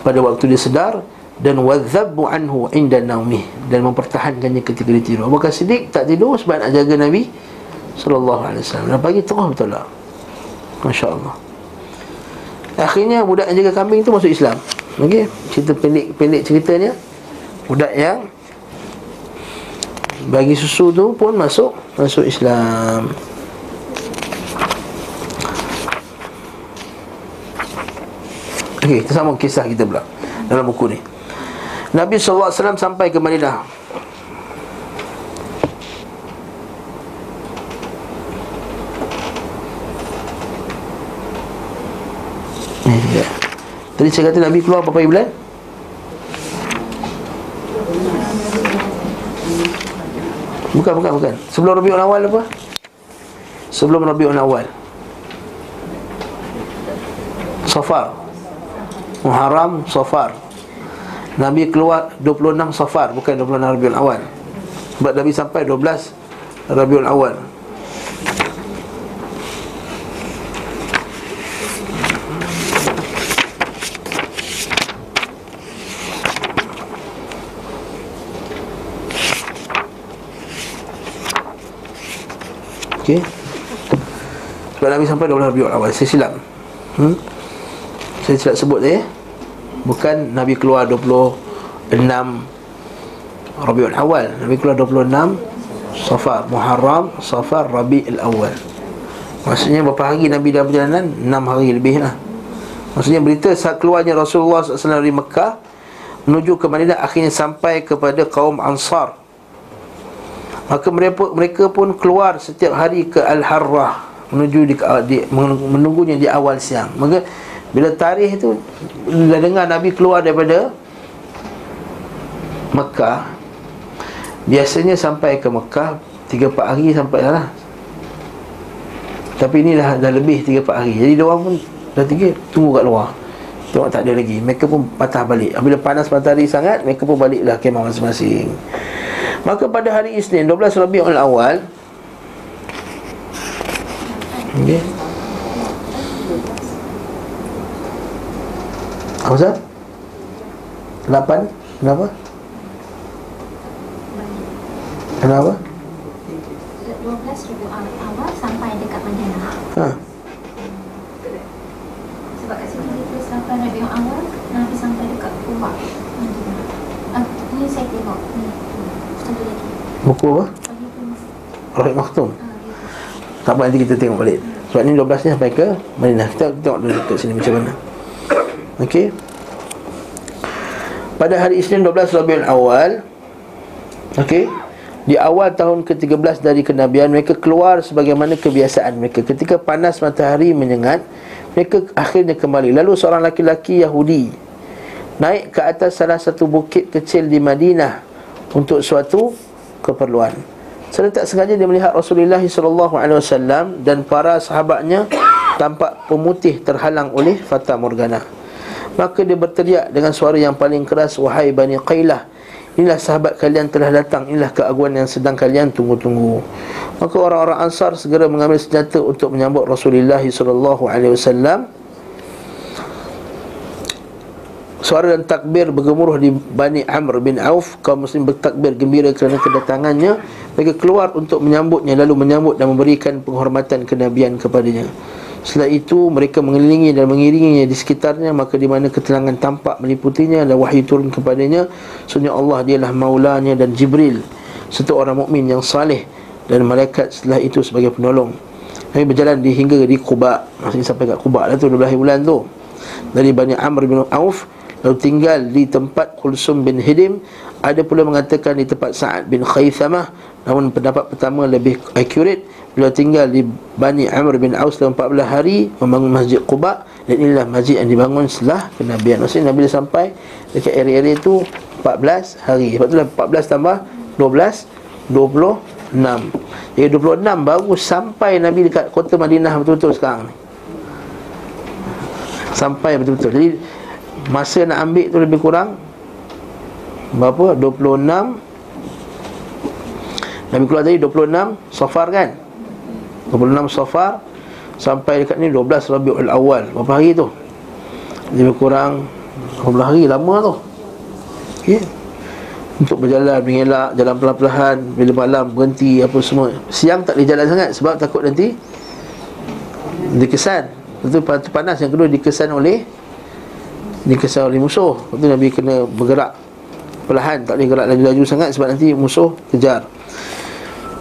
pada waktu dia sedar dan wadhabbu anhu inda naumi dan mempertahankannya ketika dia tidur. Abu Siddiq tak tidur sebab nak jaga Nabi sallallahu alaihi wasallam. Dan pagi terus betul lah. Masya-Allah. Akhirnya budak yang jaga kambing tu masuk Islam. Okey, cerita pendek-pendek ceritanya budak yang bagi susu tu pun masuk masuk Islam. Okey, kita sama kisah kita pula dalam buku ni. Nabi SAW sampai ke Madinah ya. Tadi saya kata Nabi keluar berapa bulan? Bukan, bukan, bukan Sebelum Rabiul Awal apa? Sebelum Rabiul Awal Safar Muharram, Safar Nabi keluar 26 Safar bukan 26 Rabiul Awal. Sebab Nabi sampai 12 Rabiul Awal. Okey. Sebab Nabi sampai 12 Rabiul Awal. Saya silap. Hmm? Saya silap sebut. Eh? Bukan Nabi keluar 26 Rabiul Awal. Nabi keluar 26 Safar Muharram Safar Rabiul Awal. Maksudnya berapa hari Nabi dalam perjalanan? 6 hari lebih lah. Maksudnya berita saat keluarnya Rasulullah SAW dari Mekah Menuju ke Madinah Akhirnya sampai kepada kaum Ansar. Maka mereka, mereka pun keluar setiap hari ke Al-Harrah Menuju di, di, menunggunya di awal siang. Maka bila tarikh itu Bila dengar Nabi keluar daripada Mekah Biasanya sampai ke Mekah 3-4 hari sampai lah. Tapi ini dah, dah lebih 3-4 hari. Jadi dia orang pun dah tinggi Tunggu kat luar. Tengok tak ada lagi. Mereka pun patah balik. Bila panas matahari sangat Mereka pun baliklah kemah masing-masing. Maka pada hari Isnin 12 Rabiul Awal Okay Apa Ustaz? Lapan? Kenapa? Kenapa? 12 ribu awal sampai dekat Madinah Ha. Sebab kat sini kita sampai Rabi awal Nabi sampai dekat Madinah ah, Ni saya tengok ni Satu lagi Buku apa? Rahim Makhtum ah, gitu. Tak apa nanti kita tengok balik Sebab ni 12 ni sampai ke Madinah Kita tengok dulu kat sini macam mana Okey. Pada hari Isnin 12 Rabiul Awal Okey di awal tahun ke-13 dari kenabian Mereka keluar sebagaimana kebiasaan mereka. Ketika panas matahari menyengat Mereka akhirnya kembali. Lalu seorang laki-laki Yahudi Naik ke atas salah satu bukit kecil di Madinah Untuk suatu keperluan. Serentak sengaja dia melihat Rasulullah SAW Dan para sahabatnya Tampak pemutih terhalang oleh Fata Morgana Maka dia berteriak dengan suara yang paling keras Wahai Bani Qailah Inilah sahabat kalian telah datang. Inilah keaguan yang sedang kalian tunggu-tunggu. Maka orang-orang Ansar segera mengambil senjata Untuk menyambut Rasulullah SAW Suara dan takbir bergemuruh di Bani Amr bin Auf. Kaum muslim bertakbir gembira kerana kedatangannya. Mereka keluar untuk menyambutnya Lalu menyambut dan memberikan penghormatan kenabian kepadanya Setelah itu mereka mengelilingi dan mengiringinya di sekitarnya. Maka di mana ketenangan tampak meliputinya Dan wahyu turun kepadanya. Sebenarnya Allah dialah maulanya dan Jibril Serta orang mukmin yang saleh Dan malaikat setelah itu sebagai penolong. Nabi berjalan di, hingga di Quba. Maksudnya sampai kat Quba lah tu 12 bulan tu. Dari Bani Amr bin Auf Lalu tinggal di tempat Kulsum bin Hidim. Ada pula mengatakan di tempat Sa'ad bin Khaythamah. Namun pendapat pertama lebih accurate Beliau tinggal di Bani Amr bin Aus dalam 14 hari Membangun Masjid Quba Dan inilah masjid yang dibangun setelah kenabian. Maksudnya Nabi sampai dekat area-area itu 14 hari. Sebab itulah 14 tambah 12 26 Jadi 26 baru sampai Nabi dekat kota Madinah betul-betul sekarang Sampai betul-betul. Jadi masa nak ambil tu lebih kurang Berapa? 26 Nabi keluar tadi 26 Safar kan 26 Safar Sampai dekat ni 12 Rabiul Awal. Berapa hari tu? Lebih kurang 12 hari lama tu. Okay. Untuk berjalan mengelak Jalan pelan-pelan Bila malam berhenti Apa semua. Siang tak boleh jalan sangat Sebab takut nanti Dikesan. Itu panas Yang kedua dikesan oleh Dikesan oleh musuh. Lepas Nabi kena bergerak Perlahan Tak boleh gerak laju-laju sangat Sebab nanti musuh kejar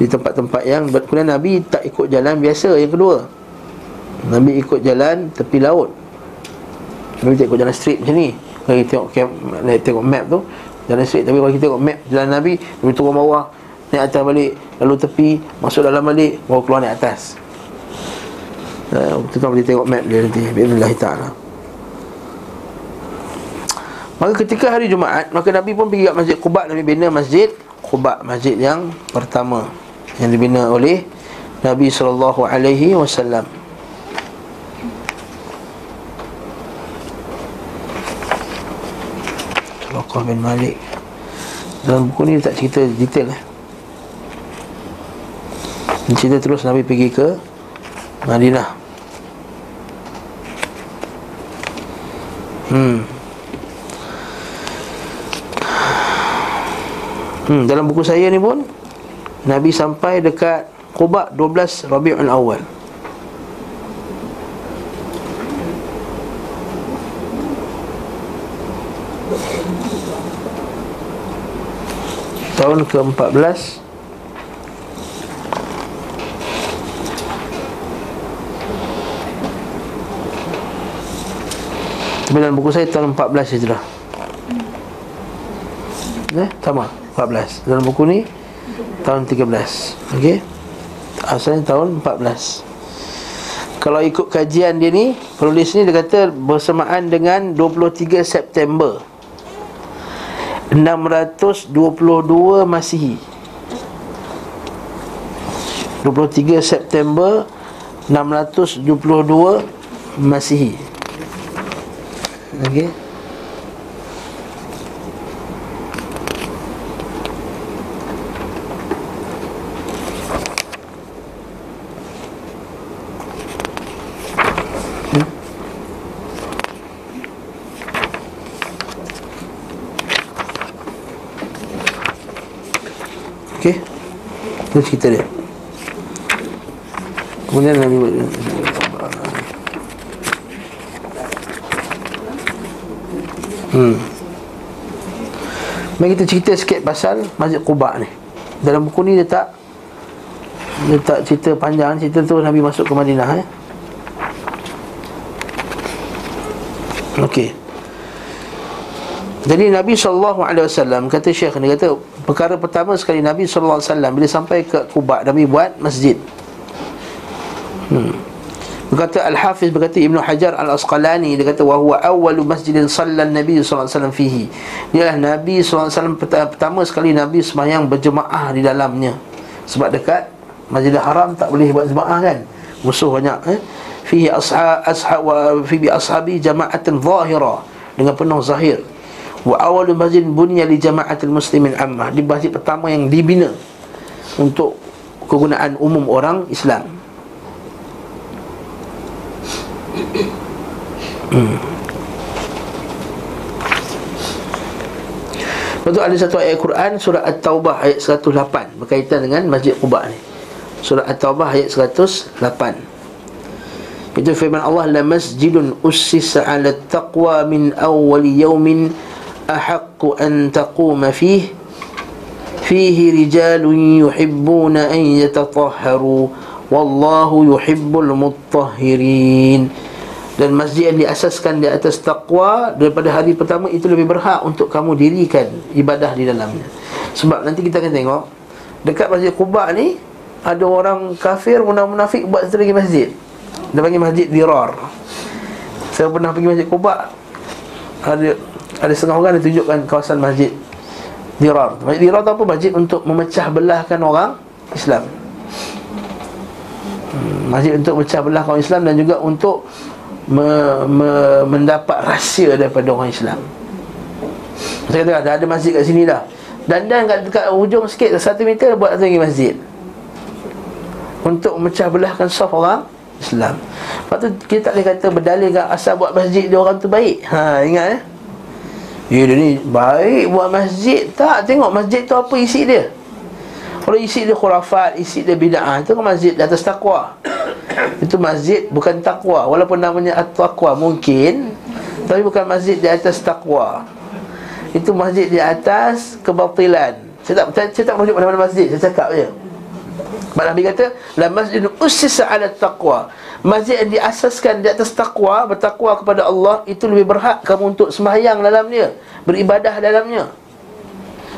di tempat-tempat yang kemudian Nabi tak ikut jalan biasa yang kedua. Nabi ikut jalan tepi laut. Nabi tak ikut jalan straight macam ni. Kalau kita tengok, tengok map tu jalan straight. Tapi kalau kita tengok map jalan Nabi Nabi turun bawah naik atas balik lalu tepi masuk dalam balik baru keluar naik atas. Uh, kita boleh tengok map dia nanti. Billahi taala. Maka ketika hari Jumaat Maka Nabi pun pergi ke Masjid Quba. Nabi bina Masjid Quba Masjid yang pertama yang dibina oleh Nabi sallallahu alaihi wasallam. Lokah bin Malik Dalam buku ni tak cerita detail eh. Dia cerita terus Nabi pergi ke Madinah Hmm Hmm, dalam buku saya ni pun Nabi sampai dekat Quba 12 Rabiul Awal. Tahun ke-14. Tapi dalam buku saya tahun 14 Hijrah. Eh, sama 14 Dalam buku ni tahun 13 Okey? Asalnya tahun 14 Kalau ikut kajian dia ni Penulis ni dia kata Bersamaan dengan 23 September. 622 Masihi 23 September 622 Masihi Okey. Itu cerita dia. Kemudian Nabi Hmm. Mari kita cerita sikit pasal Masjid Quba ni. Dalam buku ni dia tak dia tak cerita panjang cerita tu Nabi masuk ke Madinah eh. Okey. Jadi Nabi SAW kata Syekh ni kata Perkara pertama sekali Nabi SAW Bila sampai ke Kuba Nabi buat masjid. Hmm. Berkata Al-Hafiz berkata Ibn Hajar Al-Asqalani Dia kata Wahuwa awalu masjidin sallan Nabi SAW fihi. Dia lah Nabi SAW pertama sekali Nabi semayang berjemaah di dalamnya. Sebab dekat Masjidil Haram tak boleh buat jemaah kan? Musuh banyak eh? Fihi ashab, ashab, wa, fihi ashabi jama'atin zahira Dengan penuh zahir Wa awalul masjid bunya li jama'atil muslimin ammah. Di masjid pertama yang dibina Untuk kegunaan umum orang Islam. Hmm. Lepas ada satu ayat Quran Surah At-Taubah ayat 108 Berkaitan dengan Masjid Quba ni. Surah At-Taubah ayat 108 Itu firman Allah La masjidun ussisa ala taqwa min awwali yawmin أحق أن تقوم فيه فيه رجال يحبون أن يتطهروا والله يحب المطهرين dan masjid yang diasaskan di atas taqwa daripada hari pertama itu lebih berhak untuk kamu dirikan ibadah di dalamnya sebab nanti kita akan tengok Dekat Masjid Quba ni Ada orang kafir munafik buat satu lagi masjid Dia panggil Masjid Dirar Saya pernah pergi Masjid Quba Ada ada setengah orang yang tunjukkan kawasan Masjid Dirar. Masjid Dirar tu apa? Masjid untuk memecah belahkan orang Islam. Hmm, Masjid untuk memecah belah orang Islam Dan juga untuk me, me, Mendapat rahsia daripada orang Islam. Saya kata dah ada masjid kat sini dah. Dan dan kat, kat ujung sikit Satu meter buat satu lagi masjid. Untuk memecah belahkan soft orang Islam. Lepas tu kita tak boleh kata berdalil asal buat masjid dia orang tu baik. Ha ingat eh Ya dia ni baik buat masjid. Tak tengok masjid tu apa isi dia? Kalau isi dia khurafat Isi dia bida'ah Itu kan masjid di atas taqwa. Itu masjid bukan taqwa. Walaupun namanya at-taqwa mungkin Tapi bukan masjid di atas taqwa. Itu masjid di atas kebatilan. Saya tak, saya, saya tak merujuk mana-mana masjid Saya cakap je Sebab Nabi kata La masjid ussisa ala taqwa. Masjid yang diasaskan di atas takwa Bertakwa kepada Allah Itu lebih berhak kamu untuk sembahyang dalam dia Beribadah dalamnya.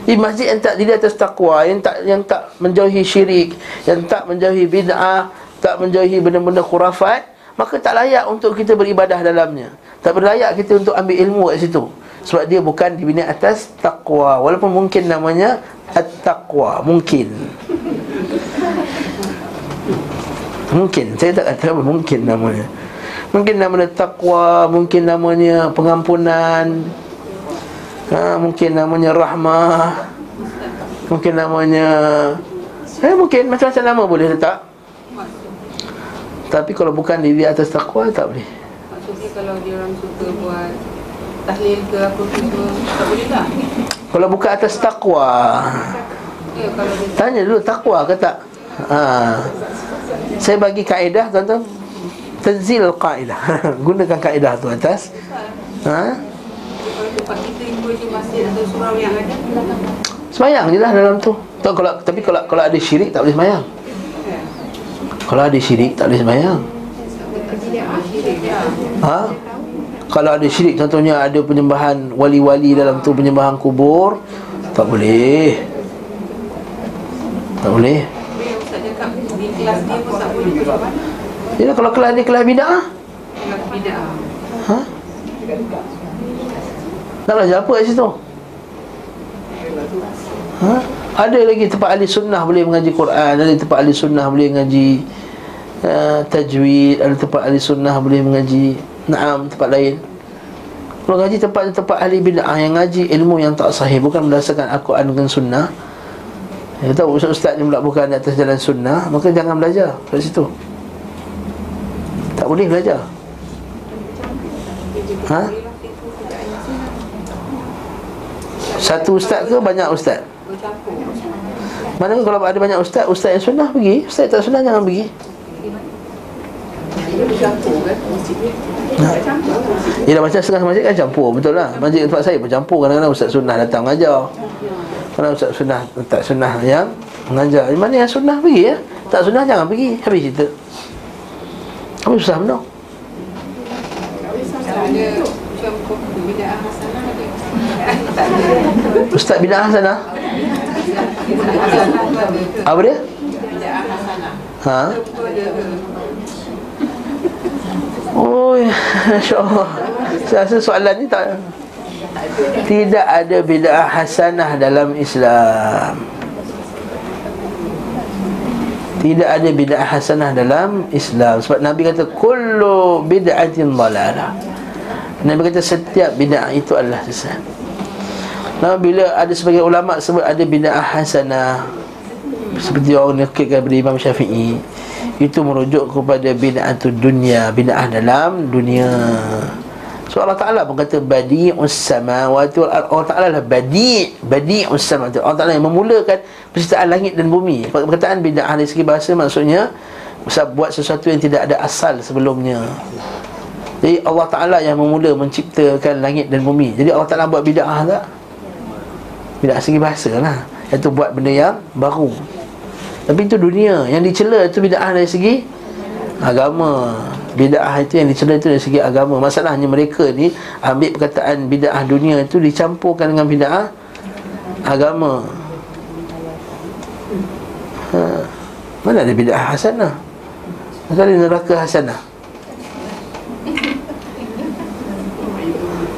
Di masjid yang tak di atas takwa Yang tak yang tak menjauhi syirik Yang tak menjauhi bid'ah Tak menjauhi benda-benda khurafat Maka tak layak untuk kita beribadah dalamnya. Tak berlayak kita untuk ambil ilmu kat situ. Sebab dia bukan dibina atas takwa Walaupun mungkin namanya At-taqwa Mungkin Mungkin. Saya tak kata apa Mungkin namanya. Mungkin namanya taqwa Mungkin namanya pengampunan. Ha, Mungkin namanya rahmah. Mungkin namanya Eh mungkin macam-macam nama boleh letak Tapi kalau bukan di atas taqwa tak boleh. Maksudnya kalau dia orang suka buat tahlil ke apa ke tak boleh tak? Kalau bukan atas taqwa. Ya Tanya dulu taqwa ke tak ha. Saya bagi kaedah tuan-tuan Tenzil kaedah Gunakan kaedah tu atas ha? Semayang je lah dalam tu tak, kalau, Tapi kalau kalau ada syirik tak boleh semayang ya. Kalau ada syirik tak boleh semayang ha? Kalau ada syirik contohnya ada penyembahan wali-wali dalam tu Penyembahan kubur Tak boleh Tak boleh Tapi yang Ustaz cakap di kelas dia pun tak boleh? Jadi kalau kelas ni kelas bid'ah Kelas bid'ah Ha? Nak belajar apa kat situ? Ha? Ada lagi tempat ahli sunnah boleh mengaji Quran Ada tempat ahli sunnah boleh mengaji uh, Tajwid Ada tempat ahli sunnah boleh mengaji Naam, tempat lain Kalau ngaji tempat-tempat ahli bid'ah Yang ngaji ilmu yang tak sahih Bukan berdasarkan Al-Quran dengan sunnah Ya tahu ustaz-ustaz ni pula bukan di atas jalan sunnah Maka jangan belajar kat situ. Tak boleh belajar. Ha? Satu ustaz ke banyak ustaz? Mana kalau ada banyak ustaz, ustaz yang sunnah pergi Ustaz tak sunnah jangan pergi. Dia Bercampur Yelah macam setengah masjid kan campur Betul lah. Masjid tempat saya bercampur Kadang-kadang ustaz sunnah datang mengajar Kadang ustaz sunnah Tak sunnah yang mengajar mana yang sunnah pergi ya Tak sunnah jangan pergi Habis cerita Apa susah benar Ustaz sana Hasanah? Apa dia? Ha? Oh, Masya Allah Saya rasa soalan ni tak Tidak ada bid'ah hasanah dalam Islam. Tidak ada bid'ah hasanah dalam Islam. Sebab Nabi kata Kullu bid'atin dalalah. Nabi kata setiap bid'ah itu adalah sesat. Nah, bila ada sebagian ulama sebut ada bid'ah hasanah seperti orang nakilkan daripada Imam Syafi'i itu merujuk kepada bid'atul dunia bid'ah dalam dunia so Allah Ta'ala pun kata badi'us samawati wal Allah Ta'ala lah badi' badi'us samawati. Allah Ta'ala yang memulakan penciptaan langit dan bumi. Perkataan bid'ah dari segi bahasa maksudnya buat sesuatu yang tidak ada asal sebelumnya. Jadi Allah Ta'ala yang memula menciptakan langit dan bumi. Jadi Allah Ta'ala buat bid'ah tak? Bid'ah segi bahasa lah. Iaitu buat benda yang baru. Tapi itu dunia. Yang dicela itu bid'ah dari segi Agama Bid'ah itu yang dicela itu dari segi agama. Masalahnya mereka ni Ambil perkataan bid'ah dunia itu Dicampurkan dengan bid'ah Agama. Mana ada bid'ah hasanah? Mana ada neraka hasanah?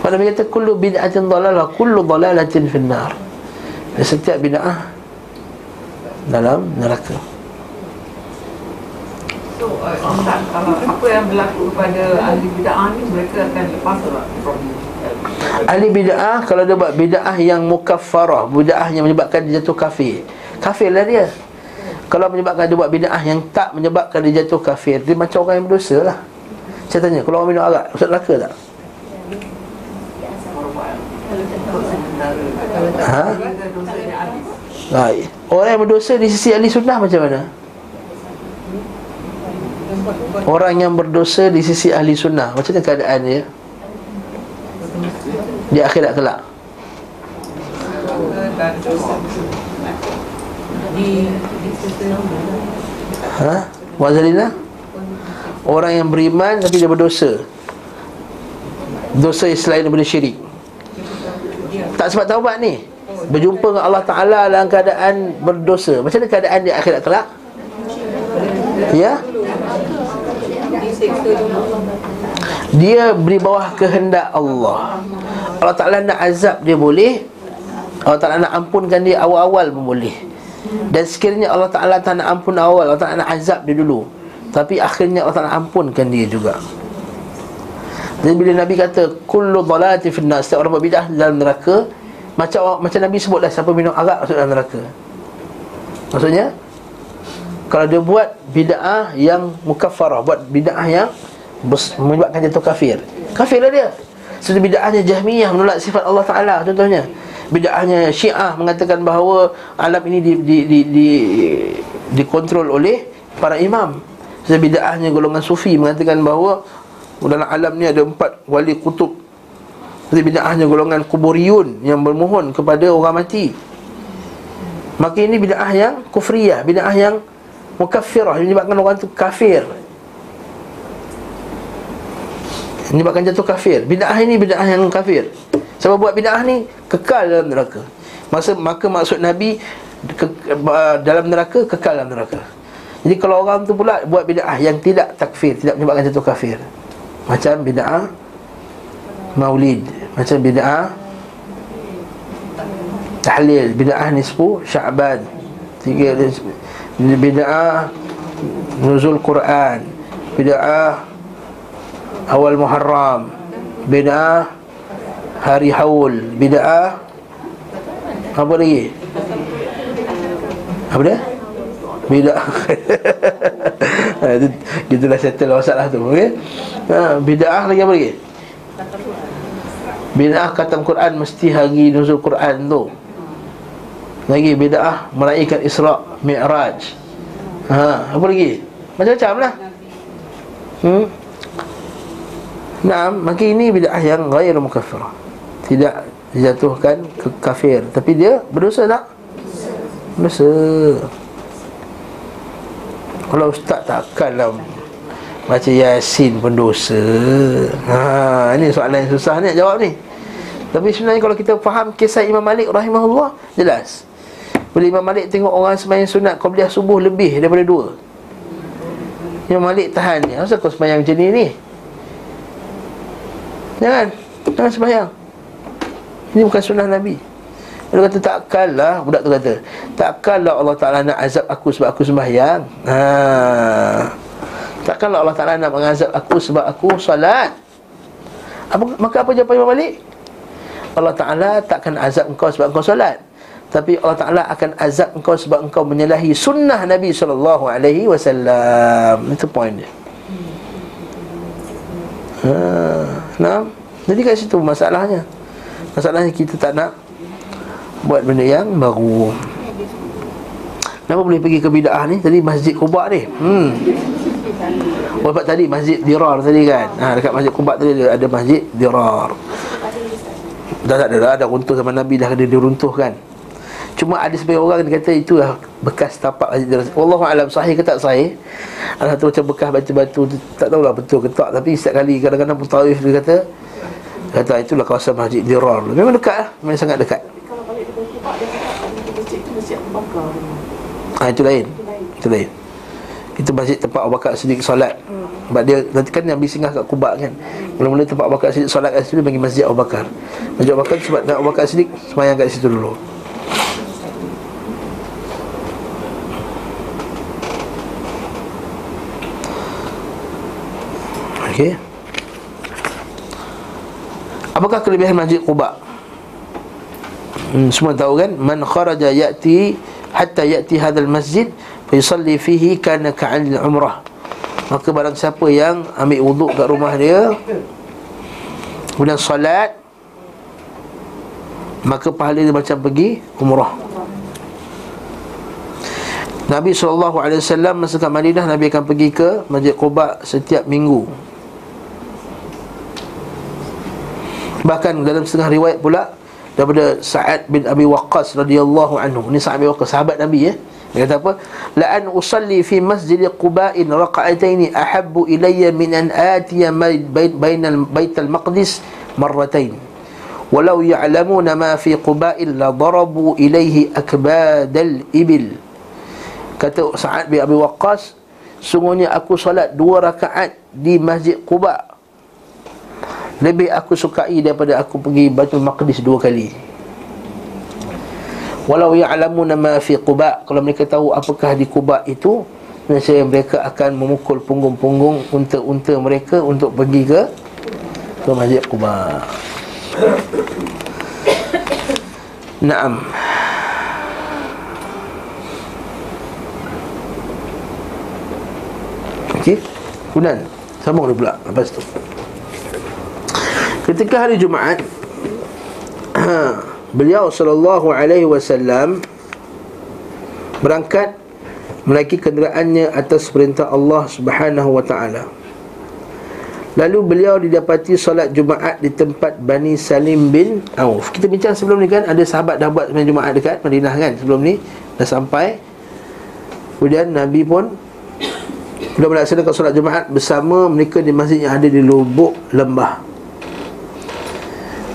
Pada Nabi kata Kullu bid'atin dalalah Kullu dalalatin finnar. Setiap bid'ah Dalam neraka So, uh, Ustaz, kalau apa yang berlaku kepada ahli bid'ah ni mereka akan lepas tak from Ahli bid'ah Kalau dia buat bid'ah yang mukaffarah Bid'ah yang menyebabkan dia jatuh kafir Kafir lah dia Kalau menyebabkan dia buat bid'ah yang tak menyebabkan dia jatuh kafir Dia macam orang yang berdosa lah Saya tanya, kalau orang minum arak Masuk neraka tak? Ha? Ha? Orang yang berdosa di sisi ahli sunnah macam mana? Orang yang berdosa di sisi ahli sunnah Macam mana keadaan dia? Di akhirat kelak Ha? Wazalina? Orang yang beriman tapi dia berdosa Dosa yang selain daripada syirik Tak sebab taubat ni Berjumpa dengan Allah Ta'ala dalam keadaan berdosa Macam mana keadaan di akhirat kelak? Ya? Dia beri bawah kehendak Allah. Allah Ta'ala nak azab dia boleh Allah Ta'ala nak ampunkan dia awal-awal pun boleh. Dan sekiranya Allah Ta'ala tak nak ampun awal Allah Ta'ala nak azab dia dulu. Tapi akhirnya Allah Ta'ala ampunkan dia juga. Dan bila Nabi kata Kullu dhalati finna Setiap orang berbidah dalam neraka Macam macam Nabi sebutlah Siapa minum arak masuk dalam neraka. Maksudnya Kalau dia buat bid'ah yang mukaffarah Buat bid'ah yang menyebabkan jatuh kafir. Kafir lah dia. Seperti bid'ahnya Jahmiyah menolak sifat Allah Ta'ala contohnya. Bid'ahnya Syiah mengatakan bahawa alam ini di, di, di, di, dikontrol oleh para imam. Seperti bid'ahnya golongan sufi mengatakan bahawa dalam alam ni ada empat wali kutub. Seperti bid'ahnya golongan kuburiyun yang bermohon kepada orang mati. Maka ini bid'ah yang kufriyah Bid'ah yang mukaffirah. Menyebabkan orang tu kafir. Menyebabkan jatuh kafir. Bid'ah ini bid'ah yang kafir. Sebab buat bid'ah ni Kekal dalam neraka. Masa, Maka maksud Nabi ke, Dalam neraka Kekal dalam neraka. Jadi kalau orang tu pula Buat bid'ah yang tidak takfir Tidak menyebabkan jatuh kafir. Macam bid'ah Maulid. Macam bid'ah Tahlil. Bid'ah nisfu Sya'ban Tiga Bid'ah Nuzul Quran Bid'ah Awal Muharram Bid'ah Hari Haul Bid'ah Apa lagi? Apa dia? Bid'ah itu, Gitulah settle masalah tu okay? ha, Bid'ah lagi apa lagi? Bid'ah khatam Quran Mesti hari nuzul Quran tu Lagi bid'ah Meraihkan Isra' Mi'raj ha, Apa lagi? Macam-macam lah hmm? Nah, maka ini bid'ah yang ghair mukaffirah. Tidak dijatuhkan ke kafir, tapi dia berdosa tak? Berdosa. Kalau ustaz takkanlah baca Yasin pun dosa. Ha, ini soalan yang susah ni jawab ni. Tapi sebenarnya kalau kita faham kisah Imam Malik rahimahullah, jelas. Bila Imam Malik tengok orang sembahyang sunat qabliyah subuh lebih daripada dua. Imam Malik tahan ni. Kenapa kau sembahyang macam ni ni? Jangan Jangan sembahyang Ini bukan sunnah Nabi Dia kata takkanlah Budak tu kata Takkanlah Allah Ta'ala nak azab aku sebab aku sembahyang ha. Takkanlah Allah Ta'ala nak mengazab aku sebab aku salat apa, Maka apa jawapan Imam Malik? Allah Ta'ala takkan azab engkau sebab engkau salat tapi Allah Ta'ala akan azab engkau sebab engkau menyalahi sunnah Nabi SAW Itu point dia Ha, nah. Jadi kat situ masalahnya. Masalahnya kita tak nak buat benda yang baru. Kenapa boleh pergi ke bid'ah ni? Tadi Masjid Quba ni. Hmm. Oh, tadi Masjid Dirar tadi kan. Ha, dekat Masjid Quba tadi ada, Masjid Dirar. Dah tak ada dah, ada runtuh zaman Nabi dah ada diruntuhkan. Cuma ada sebagian orang yang kata itu lah bekas tapak Masjid Dirar. Wallahu alam sahih ke tak sahih? Ada satu macam bekas batu-batu tak tahulah betul ke tak tapi setiap kali kadang-kadang mutawif dia kata kata itulah kawasan Masjid Dirar. Memang dekat lah, memang sangat dekat. Kalau balik dengan kubak dia cakap tadi masjid tu masjid Abu Bakar Ha, itu lain. Itu lain. Itu masjid tempat Abu Bakar Siddiq solat Sebab dia Nanti kan Nabi singgah kat Kubak kan Mula-mula tempat Abu Bakar Siddiq solat kat situ Dia panggil masjid Abu Bakar Masjid Abu Bakar sebab Abu Bakar Siddiq Semayang kat situ dulu Okey. Apakah kelebihan Masjid Quba? Hmm, semua tahu kan? Man kharaja yati hatta yati hadzal masjid fa yusalli fihi kana ka'al umrah. Maka barang siapa yang ambil wuduk kat rumah dia kemudian solat maka pahala dia macam pergi umrah. Nabi SAW masa kat Madinah Nabi akan pergi ke Masjid Quba setiap minggu Bahkan dalam setengah riwayat pula daripada Sa'ad bin Abi Waqqas radhiyallahu anhu. Ini Sa'ad bin Waqqas sahabat Nabi ya. Dia kata apa? La an usalli fi masjid Quba'in raq'atayn ahabbu ilayya min an atiya bainal baital maqdis marratain. Walau ya'lamuna ma fi Quba'in la darabu ilayhi akbadal ibil. Kata Sa'ad bin Abi Waqqas, sungguhnya aku solat dua rakaat di Masjid Quba' Lebih aku sukai daripada aku pergi Baitul Maqdis dua kali. Walau ya'lamuna ma fi Quba. Kalau mereka tahu apakah di Quba itu Nescaya mereka akan memukul punggung-punggung Unta-unta mereka untuk pergi ke Ke Masjid Quba. Naam. Okey. Kemudian Sambung dia pula. Lepas tu Ketika hari Jumaat Beliau sallallahu alaihi wasallam berangkat menaiki kenderaannya atas perintah Allah Subhanahu wa taala. Lalu beliau didapati solat Jumaat di tempat Bani Salim bin Auf. Kita bincang sebelum ni kan ada sahabat dah buat Jumaat dekat Madinah kan sebelum ni dah sampai. Kemudian Nabi pun sudah melaksanakan solat Jumaat bersama mereka di masjid yang ada di lubuk lembah.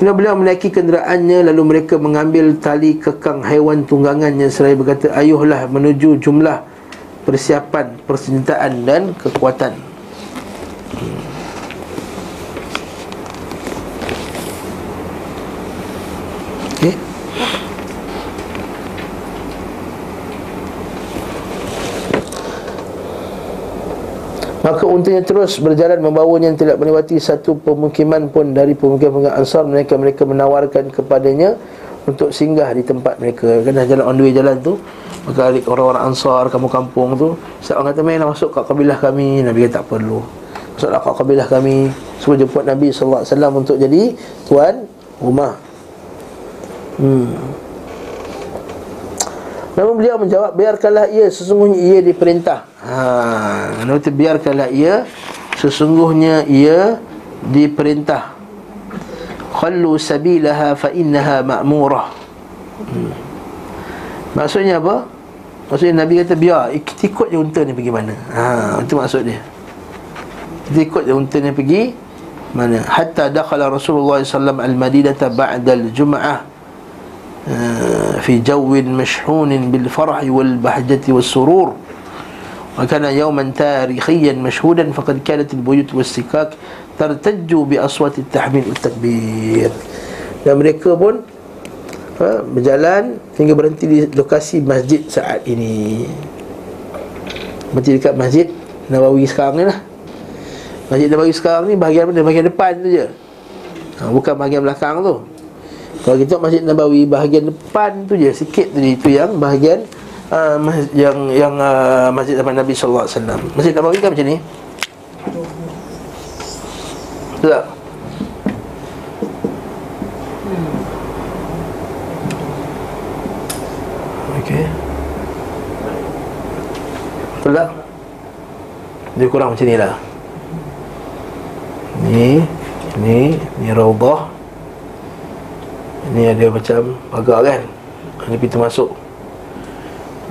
Kemudian beliau menaiki kenderaannya Lalu mereka mengambil tali kekang haiwan tunggangannya Seraya berkata Ayuhlah menuju jumlah persiapan persenjataan dan kekuatan untanya terus berjalan membawanya yang tidak melewati satu pemukiman pun dari pemukiman Ansar. Mereka mereka menawarkan kepadanya untuk singgah di tempat mereka. Dah jalan on the way jalan tu maka orang-orang Ansar kampung-kampung tu. Siapa orang kata mainlah masuk kat kabilah kami. Nabi kata tak perlu. Masuklah kat kabilah kami. Semua jemput Nabi SAW untuk jadi tuan rumah. Hmm Namun beliau menjawab Biarkanlah ia sesungguhnya ia diperintah. Ha, Namun biarkanlah ia Sesungguhnya ia diperintah. Khallu sabilaha fa innaha ma'murah. Hmm. Maksudnya apa? Maksudnya Nabi kata biar Kita ikut je unta ni pergi mana. Ha, Itu maksud dia. Kita ikut je unta ni pergi mana? Hatta dakhala Rasulullah SAW al-Madinata ba'dal Jum'ah في جو مشحون بالفرح والبهجة والسرور وكان يوما تاريخيا مشهودا فقد كانت البيوت والسكاك ترتج بأصوات التحميل والتكبير dan mereka pun ha, berjalan hingga berhenti di lokasi masjid saat ini berhenti dekat masjid Nabawi sekarang ni lah Masjid Nabawi sekarang ni bahagian mana? Bahagian depan tu je ha, Bukan bahagian belakang tu kalau kita Masjid Nabawi bahagian depan tu je sikit tu itu yang bahagian uh, yang yang uh, Masjid zaman Nabi sallallahu alaihi wasallam. Masjid Nabawi kan macam ni. Tak? Betul tak? Dia kurang macam ni lah Ni Ni Ni Raubah Ni ada macam pagar kan Ni pintu masuk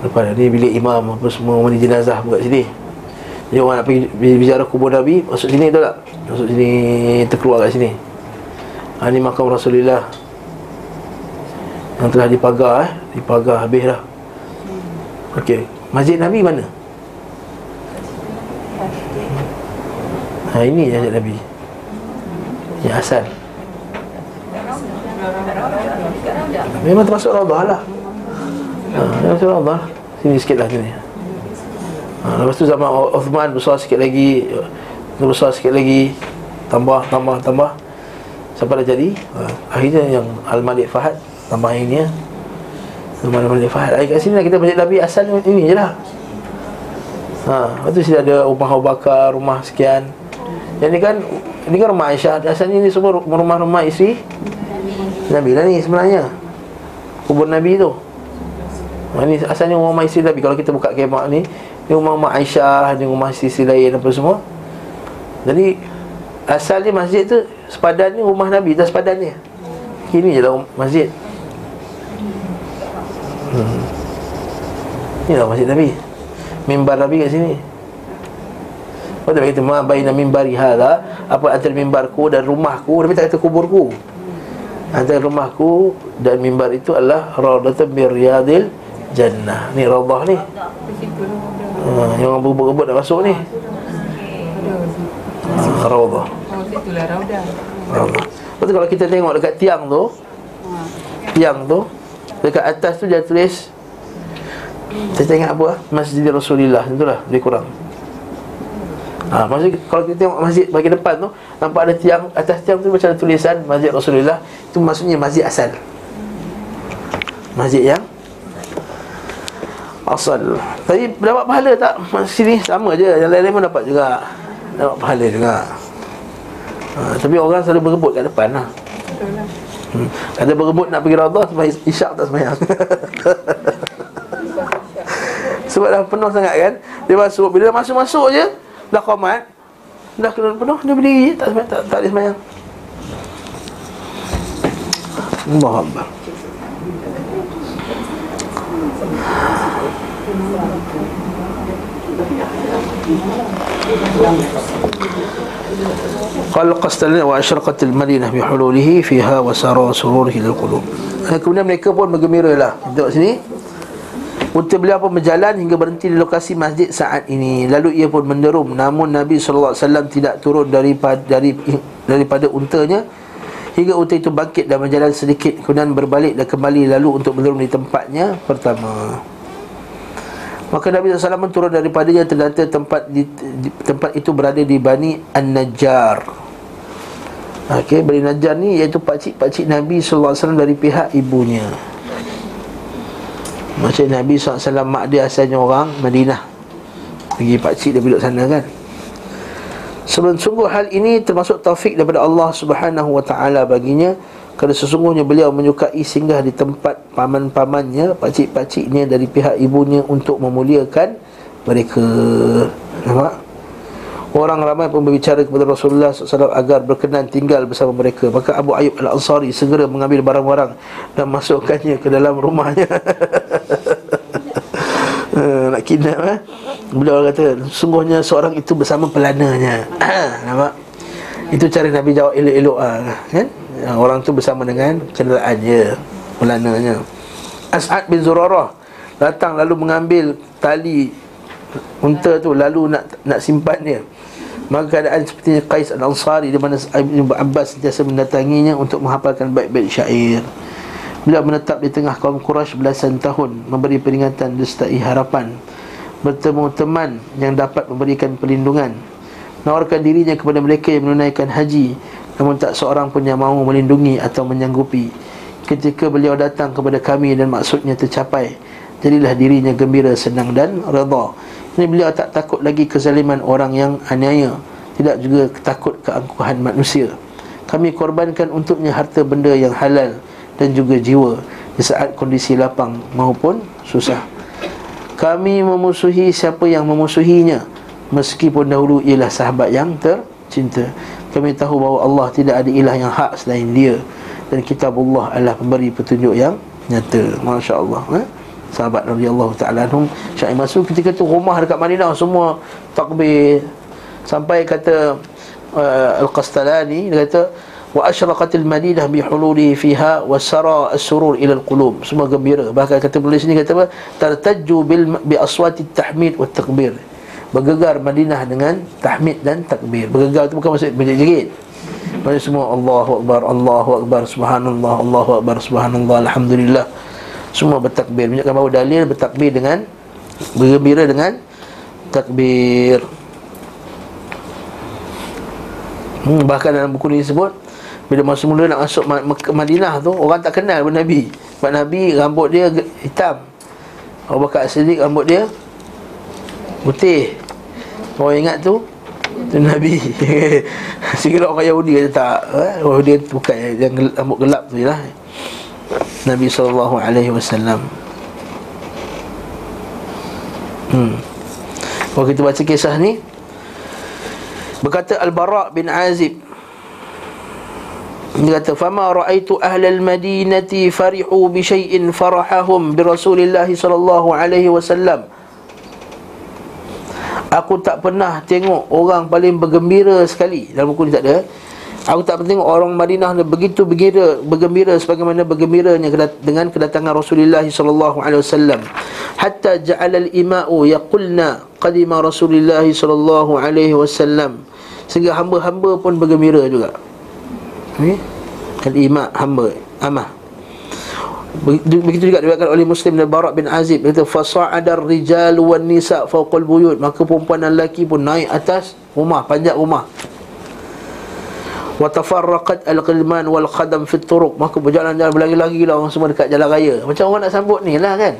Lepas ni bilik imam apa semua mandi jenazah pun kat sini Jadi orang nak pergi bicara kubur Nabi Masuk sini tak? Masuk sini terkeluar kat sini ha, Ni makam Rasulullah Yang telah dipagar eh Dipagar habis lah Okey Masjid Nabi mana? Ha ini yang Nabi. Yang asal. Memang termasuk radah lah. Ha, termasuk radah. Sini sikit lah sini. Ha, lepas tu zaman Uthman besar sikit lagi. Besar sikit lagi. Tambah, tambah, tambah. Sampai dah jadi ha, Akhirnya yang Al-Malik Fahad Tambah ini ya. Al-Malik Fahad. Akhir kat sini lah kita Masjid Nabi asal ini je lah. Ha, lepas tu sini ada rumah Abu Bakar, rumah sekian. Yang ni kan Ini kan rumah Aisyah. Asalnya ni semua rumah-rumah isteri. Nabi lah ni sebenarnya Kubur Nabi tu. Ini asalnya rumah isteri Nabi. Kalau kita buka kemah ni Ni rumah-rumah Aisyah Ni rumah isteri lain apa semua. Jadi Asalnya masjid tu Sepadan ni rumah Nabi Tak sepadan ni Ini je lah masjid. Hmm. Ni lah masjid Nabi. Mimbar Nabi kat sini. Lepas tu kata Ma baina mimbari Apa antara mimbarku dan rumahku? Nabi tak kata kuburku Antara rumahku dan mimbar itu adalah Radatan biryadil jannah. Ni radah ni. Ha, Yang orang berebut-rebut nak masuk ni. Ha, Raudah. Radah Lepas tu kalau kita tengok dekat tiang tu Tiang tu Dekat atas tu dia tulis Saya tengok apa? Masjid Rasulullah Itulah lebih kurang Ha, maksud kalau kita tengok masjid bagi depan tu nampak ada tiang atas tiang tu macam ada tulisan Masjid Rasulullah itu maksudnya masjid asal. Masjid yang asal. Tapi dapat pahala tak? Masjid ni sama je, yang lain-lain pun dapat juga. Dapat pahala juga. Ha, tapi orang selalu berebut kat depan lah. Hmm. Ada berebut nak pergi Radah Sembahyang isyak tak sembahyang Sebab dah penuh sangat kan Dia masuk Bila masuk-masuk je Dah komat Dah kena penuh Dia berdiri je Tak, sembahyang, tak, tak boleh sembahyang Allah Akbar قال قستلنا وأشرقت المدينة بحلوله فيها وسارى سروره للقلوب Kemudian mereka pun bergembira lah Tengok sini Unta beliau pun berjalan hingga berhenti di lokasi masjid saat ini. Lalu ia pun menderum. Namun Nabi SAW tidak turun daripada, dari, daripada untanya. Hingga unta itu bangkit dan berjalan sedikit Kemudian berbalik dan kembali lalu untuk menderum di tempatnya pertama. Maka Nabi SAW turun daripadanya Terdata tempat di, di, tempat itu berada di Bani An-Najjar. Okey, Bani Najjar ni iaitu pakcik-pakcik Nabi SAW dari pihak ibunya Macam Nabi SAW mak dia asalnya orang Madinah Pergi pakcik dia duduk sana kan Sebelum sungguh hal ini termasuk taufik daripada Allah Subhanahu wa taala baginya kerana sesungguhnya beliau menyukai singgah di tempat paman-pamannya, pakcik-pakciknya dari pihak ibunya untuk memuliakan mereka. Nampak? Orang ramai pun berbicara kepada Rasulullah SAW agar berkenan tinggal bersama mereka. Maka Abu Ayyub Al-Ansari segera mengambil barang-barang dan masukkannya ke dalam rumahnya. Ha, nak kidnap eh? Beliau kata Sungguhnya seorang itu bersama pelananya Nampak? Itu cara Nabi jawab elok-elok lah, kan? Ha, Orang tu bersama dengan kenderaannya Pelananya As'ad bin Zurarah Datang lalu mengambil tali Unta tu lalu nak nak simpan dia. Maka keadaan seperti Qais al-Ansari Di mana Ibn Abbas sentiasa mendatanginya Untuk menghafalkan baik-baik syair. Beliau menetap di tengah kaum Quraisy belasan tahun Memberi peringatan destai harapan. Bertemu teman yang dapat memberikan perlindungan. Menawarkan dirinya kepada mereka yang menunaikan haji. Namun tak seorang pun yang mahu melindungi atau menyanggupi. Ketika beliau datang kepada kami dan maksudnya tercapai Jadilah dirinya gembira, senang dan redha Ini beliau tak takut lagi kezaliman orang yang aniaya Tidak juga takut keangkuhan manusia Kami korbankan untuknya harta benda yang halal dan juga jiwa di saat kondisi lapang maupun susah. Kami memusuhi siapa yang memusuhinya meskipun dahulu ialah sahabat yang tercinta. Kami tahu bahawa Allah tidak ada ilah yang hak selain Dia dan kitabullah adalah pemberi petunjuk yang nyata. Masya-Allah, eh? Sahabat radhiyallahu taala anhum Syekh masuk ketika tu rumah dekat Madinah semua takbir sampai kata uh, Al-Qastalani dia kata wa asyraqatil madinah bi hululihi fiha wa sara as-surur ila al-qulub semua gembira bahkan kata penulis ni kata apa tartajju bil bi aswati tahmid wa takbir bergegar Madinah dengan tahmid dan takbir. Bergegar itu bukan maksud berjerit-jerit. Maksud semua Allahu akbar, Allahu akbar, subhanallah, Allahu akbar, subhanallah, alhamdulillah. Semua bertakbir. Menunjukkan bahawa dalil bertakbir dengan bergembira dengan takbir. Hmm, bahkan dalam buku ni disebut bila masa mula nak masuk Madinah tu orang tak kenal pun Nabi. Sebab Nabi rambut dia hitam. Abu Bakar Siddiq rambut dia putih. Orang ingat tu tu Nabi. Sehingga orang Yahudi kata tak, eh? oh dia bukan yang rambut gelap tu lah. Nabi sallallahu alaihi wasallam. Hmm. Kalau kita baca kisah ni Berkata Al-Bara' bin Azib dia kata fama raaitu ahlal madinati farihu bi syai'in farahahum bi Rasulillah sallallahu alaihi wasallam Aku tak pernah tengok orang paling bergembira sekali dalam buku ni tak ada Aku tak pernah tengok orang Madinah ni begitu bergembira bergembira sebagaimana bergembiranya dengan kedatangan Rasulullah sallallahu alaihi wasallam. Hatta ja'ala al-ima'u yaqulna qadima Rasulullah sallallahu alaihi wasallam. Sehingga hamba-hamba pun bergembira juga. Ni al-ima hamba amah. Begitu juga diriwayatkan oleh Muslim dan Barak bin Azib. Kata fasa'ada ar-rijal wan nisa fawqa al-buyut maka perempuan dan lelaki pun naik atas rumah panjat rumah wa tafarraqat al-qilman wal qadam fi turuq. Maka berjalan-jalan berlari-lari lah orang semua dekat jalan raya. Macam orang nak sambut ni lah kan?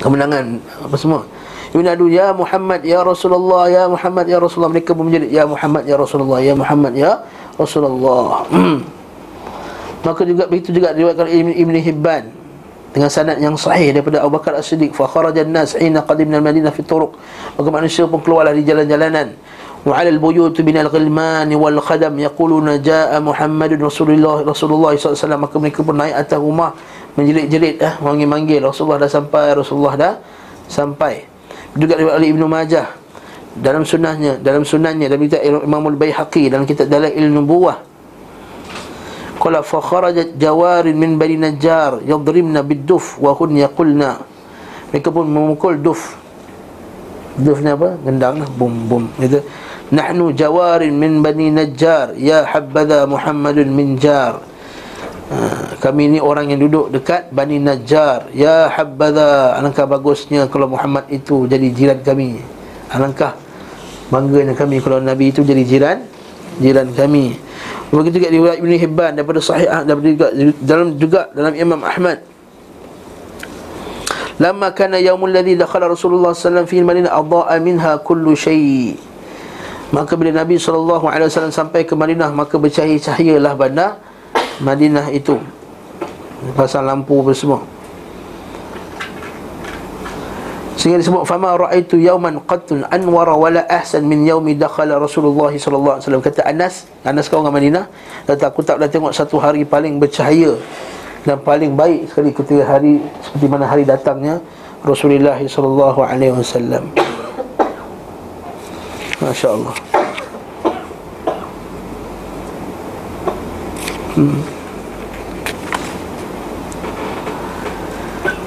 Kemenangan apa semua. Yunadu ya Muhammad ya Rasulullah ya Muhammad ya Rasulullah. Mereka pun menjadi ya Muhammad ya Rasulullah ya Muhammad ya Rasulullah. Maka juga begitu juga diriwayatkan Ibn, Ibn Hibban dengan sanad yang sahih daripada Abu Bakar As-Siddiq. Fa kharaja an-nas hina qadimna al-Madinah fi turuq. Maka manusia pun keluarlah di jalan-jalanan wa 'ala al-buyut min al-ghilman wal khadam yaquluna jaa Muhammadun Rasulullah Rasulullah SAW maka mereka pun naik atas rumah menjerit-jerit ah manggil-manggil Rasulullah dah sampai Rasulullah dah sampai. Juga diriwayatkan oleh Ibnu Majah dalam sunnahnya dalam sunnahnya dalam kitab Imam Al-Baihaqi dalam kitab Dalail Nubuwah qala fa kharajat jawarin min bani najjar yadrimna bid-duf wa hun yaqulna. Mereka pun memukul duf duf ni apa? Gendang lah bum bum gitu. Nahnu jawarin min bani najjar ya habadha muhammadun min jar. Ha, kami ni orang yang duduk dekat Bani Najjar. Ya Habbadha Alangkah bagusnya kalau Muhammad itu jadi jiran kami. Alangkah Bangganya kami kalau Nabi itu jadi jiran Jiran kami. Begitu juga riwayat Ibn Hibban Daripada sahih daripada juga, dalam juga dalam Imam Ahmad Lama kana yaumul ladhi dakhala Rasulullah wasallam fi adha'a minha kullu syai' Maka bila Nabi wasallam sampai ke Madinah maka bercahaya-cahayalah bandar Madinah itu. Pasang lampu apa semua. Sehingga disebut fama raaitu yauman qattun anwara wala ahsan min yaumi dakhala Rasulullah wasallam. Kata Anas Anas kau orang Madinah kata aku tak pernah tengok satu hari paling bercahaya dan paling baik sekali ketika hari seperti mana hari datangnya Rasulullah sallallahu alaihi wasallam Masya-Allah hmm.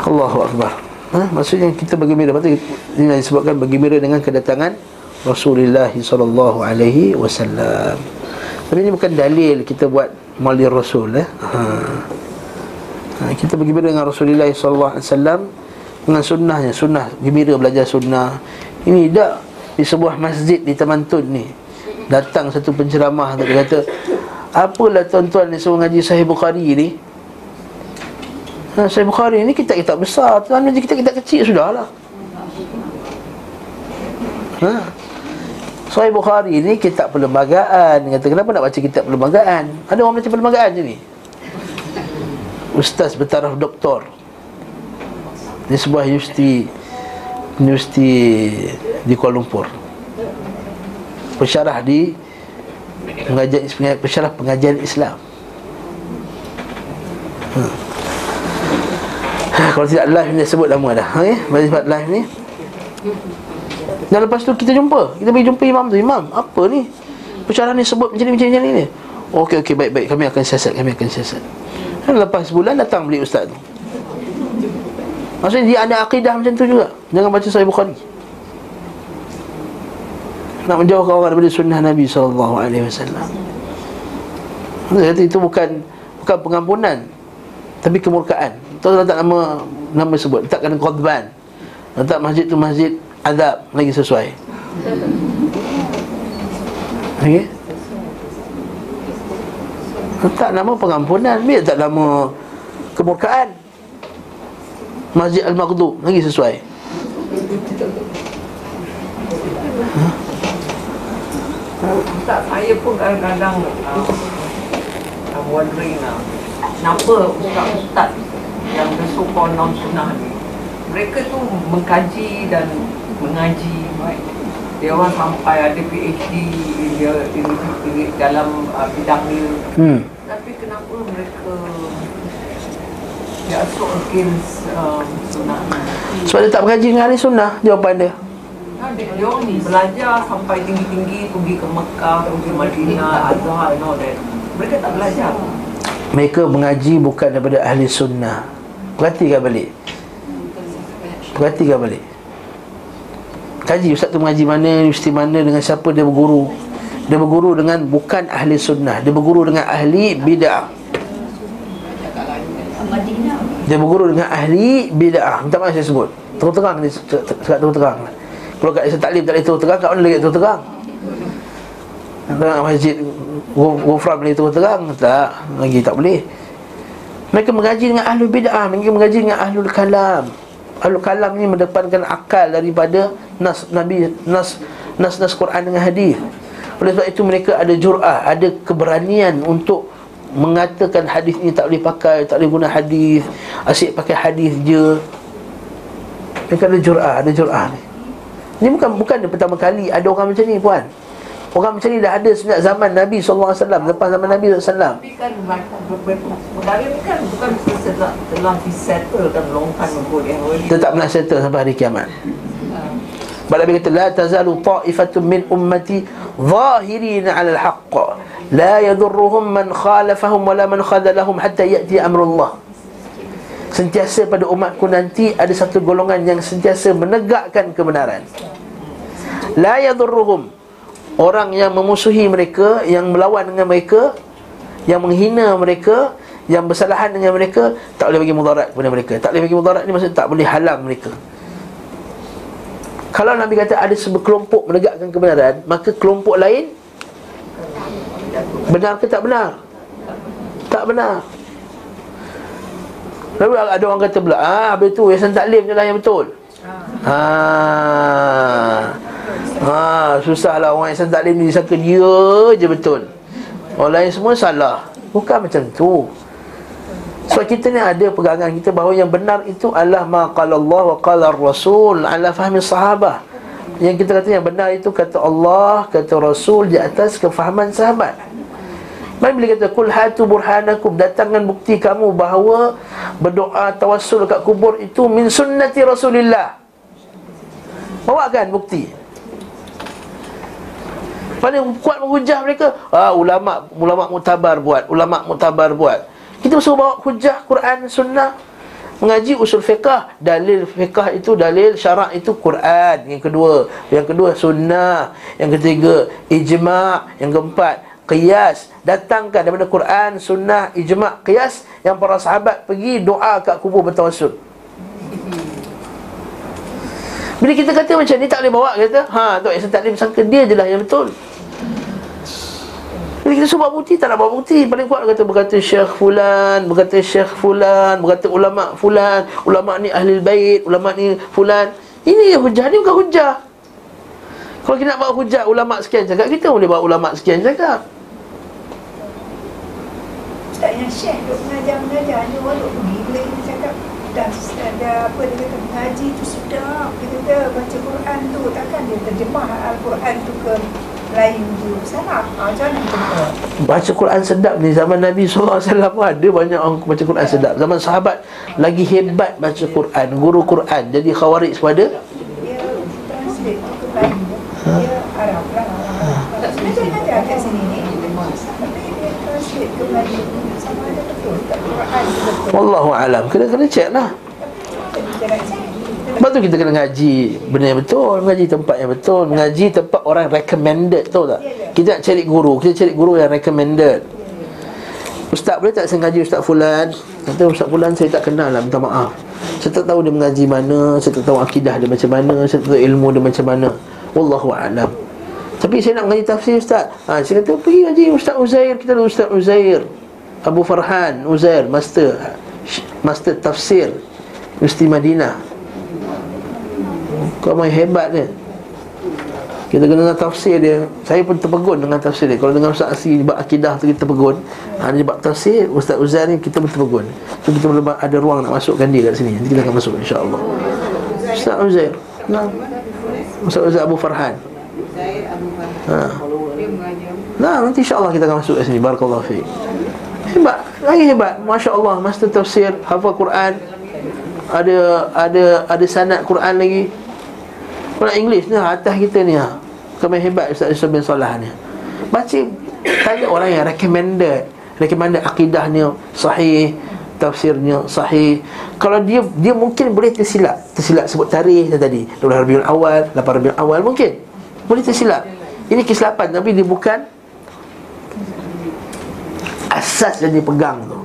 Allahu Akbar ha? Maksudnya kita bergembira Maksudnya ini disebutkan bergembira dengan kedatangan Rasulullah sallallahu alaihi wasallam. Tapi ini bukan dalil kita buat mali Rasul eh. Ha. Ha. kita bergembira dengan Rasulullah wasallam dengan sunnahnya, sunnah gembira belajar sunnah. Ini tidak di sebuah masjid di Taman Tun ni. Datang satu penceramah tu kata, "Apalah tuan-tuan ni semua ngaji Sahih Bukhari ni?" Ha, Sahih Bukhari ni kitab-kitab besar Tuan ni kitab-kitab kecil sudahlah Ha Sahih Bukhari ni kitab perlembagaan Kata kenapa nak baca kitab perlembagaan Ada orang baca perlembagaan je ni Ustaz bertaraf doktor. Di sebuah universiti Universiti Di Kuala Lumpur. Pensyarah di Pengajian, pensyarah pengajian Islam. Hmm. Kalau tidak live ni sebut lama dah. Okay? Mari sebab live ni. Dan lepas tu kita jumpa. Kita pergi jumpa imam tu. Imam apa ni? Percarahan ni sebut macam ni macam ni, ni. Okey okey baik baik. Kami akan siasat Kami akan siasat Dan lepas sebulan datang beli ustaz tu. Maksudnya dia ada akidah macam tu juga. Jangan baca Sahih Bukhari. Nak menjauhkan orang daripada sunnah Nabi SAW Kata itu bukan Bukan pengampunan Tapi kemurkaan. Tuan letak nama Nama sebut? Letakkan khutban Letak masjid tu masjid Azab Lagi sesuai. Okey Letak nama pengampunan. Biar tak nama Kemurkaan? Masjid Al-Maghdub Lagi sesuai. Ustaz, saya pun kadang-kadang uh, I'm wondering lah Kenapa ustaz-ustaz yang bersumpah non-sunnah ni? Mereka tu mengkaji dan mengaji Dia orang sampai ada PhD dia, dia, dia, dalam uh, bidang dia. Hmm mereka against um, sunnah. Ni Sebab dia tak berkaji dengan ahli sunnah Jawapan dia. Dia, dia orang belajar sampai tinggi-tinggi pergi ke Mekah, pergi ke Madinah, Azhar and all that. Mereka tak belajar. Mereka mengaji bukan daripada ahli sunnah. Perhatikan balik. Perhatikan balik. Kaji Ustaz tu mengaji mana Universiti mana Dengan siapa dia berguru. Dia berguru dengan bukan ahli sunnah. Dia berguru dengan ahli bid'ah Dia berguru dengan ahli bid'ah. Minta maaf saya sebut. Terang-terang ni Cakap terang-terang Kalau kat Islam Taklim tak boleh terang-terang Kat mana lagi terang-terang Tengah masjid Gufran boleh terus terang? Tak Lagi tak boleh. Mereka mengaji dengan ahlu bid'ah. Mereka mengaji dengan ahlul kalam. Ahlul kalam ni mendepankan akal daripada Nas Nabi Nas Nas-nas Quran dengan hadis. Oleh sebab itu mereka ada jur'ah Ada keberanian untuk Mengatakan hadis ni tak boleh pakai Tak boleh guna hadis Asyik pakai hadis je. Mereka ada jur'ah Ada jur'ah ni. Ni bukan bukan pertama kali. Ada orang macam ni puan. Orang macam ni dah ada sejak zaman Nabi SAW Lepas zaman Nabi SAW Tapi kan perkara ni kan bukan setelah telah disettlekan long time ago yang Dia tak pernah settle sampai hari kiamat. Sebab Nabi kata La tazalu ta'ifatun min ummati Zahirina ala al-haqq La yadurruhum man khalafahum Wala man khadalahum Hatta ya'ti amrullah Sentiasa pada umatku nanti Ada satu golongan yang sentiasa menegakkan kebenaran. La yadurruhum. Orang yang memusuhi mereka Yang melawan dengan mereka Yang menghina mereka Yang bersalahan dengan mereka Tak boleh bagi mudarat kepada mereka. Tak boleh bagi mudarat ni maksudnya tak boleh halang mereka. Kalau Nabi kata ada sekelompok menegakkan kebenaran Maka kelompok lain Benar ke tak benar? Tak benar Lalu ada orang kata pula Ah, habis tu Yayasan Taklim je lah yang betul Ah. Ha, susahlah orang Islam taklim ni disangka dia je betul. Orang lain semua salah. Bukan macam tu. Sebab kita ni ada pegangan kita bahawa yang benar itu adalah ma qala Allah wa qala Rasul ala fahmi sahabah. Yang kita kata yang benar itu kata Allah, kata Rasul di atas kefahaman sahabat. Mari bila kata kul hatu burhanakum. Datangkan bukti kamu bahawa berdoa tawassul kat kubur itu min sunnati Rasulillah. Bawakan bukti. Paling kuat menghujah mereka ah, Ulama' ulama mutabar buat Ulama' mutabar buat. Kita suruh bawa hujah Quran, Sunnah Mengaji usul fiqah. Dalil fiqah itu, dalil syarak itu Quran. Yang kedua Yang kedua Sunnah. Yang ketiga Ijma' Yang keempat Qiyas Datangkan daripada Quran, Sunnah, Ijma' Qiyas Yang para sahabat pergi doa kat kubur bertawasul. Bila kita kata macam ni tak boleh bawa kata Ha Tok Ihsan Taklim sangka dia je lah yang betul. Bila kita suruh bukti tak nak bawa bukti Paling kuat kata berkata Syekh Fulan Berkata Syekh Fulan Berkata ulama' Fulan Ulama' ni ahli bait Ulama' ni Fulan. Ini hujah ni bukan hujah. Kalau kita nak bawa hujah ulama' sekian cakap Kita boleh bawa ulama' sekian cakap Tak yang syekh duk mengajar-mengajar Dia orang duk pergi Bila kita cakap dah ada apa dia kata mengaji tu sedap. Dia kata baca Quran tu. Takkan dia terjemah Al-Quran tu ke lain tu. Salah. Ha, macam mana kita Baca Quran sedap ni. Zaman Nabi SAW pun ada banyak orang baca Quran sedap. Zaman sahabat Lagi hebat baca Quran Guru Quran. Jadi khawarij pada dia translate tu ke lain. Dia Arab lah. Macam ada kat sini ni? Tapi dia translate ke Melayu sama ada betul tak Quran tu betul Wallahu alam. Kena kena check lah. Sebab tu kita kena ngaji Benda yang betul Mengaji tempat yang betul Mengaji tempat orang recommended Tahu tak? Kita nak cari guru Kita cari guru yang recommended. Ustaz boleh tak saya ngaji Ustaz Fulan? Kata Ustaz Fulan saya tak kenal lah Minta maaf. Saya tak tahu dia mengaji mana Saya tak tahu akidah dia macam mana Saya tak tahu ilmu dia macam mana. Wallahu'alam Tapi saya nak mengaji tafsir Ustaz. Ha, Saya kata pergi ngaji Ustaz Uzair Kita ada Ustaz Uzair Abu Farhan Uzair Master Master tafsir Universiti Madinah. Kau main hebat dia. Kita kena dengar tafsir dia. Saya pun terpegun dengan tafsir dia. Kalau dengar Ustaz Asri Sebab akidah tu kita terpegun. Ha, Dia buat tafsir Ustaz Uzan ni kita pun terpegun. So kita boleh ada ruang nak masukkan dia kat sini. Nanti kita akan masuk insyaAllah. Ustaz Uzair. Nah. Ustaz Uzair Abu Farhan. Zaid Abu Farhan. Ha. Nah, nanti insyaAllah kita akan masuk kat sini. Barakallahu fiqh Hebat, lagi hebat. Masya Allah, master tafsir Hafal Quran. Ada ada ada sanad Quran lagi. Quran English ni atas kita ni ha. Kami hebat Ustaz Yusuf bin Salah ni. Baca Tanya orang yang recommended Recommended akidahnya Sahih Tafsirnya Sahih. Kalau dia Dia mungkin boleh tersilap. Tersilap sebut tarikh tadi. 12 Rabiul Awal 8 Rabiul Awal Mungkin. Boleh tersilap. Ini kesilapan Tapi dia bukan Asas yang dia pegang tu.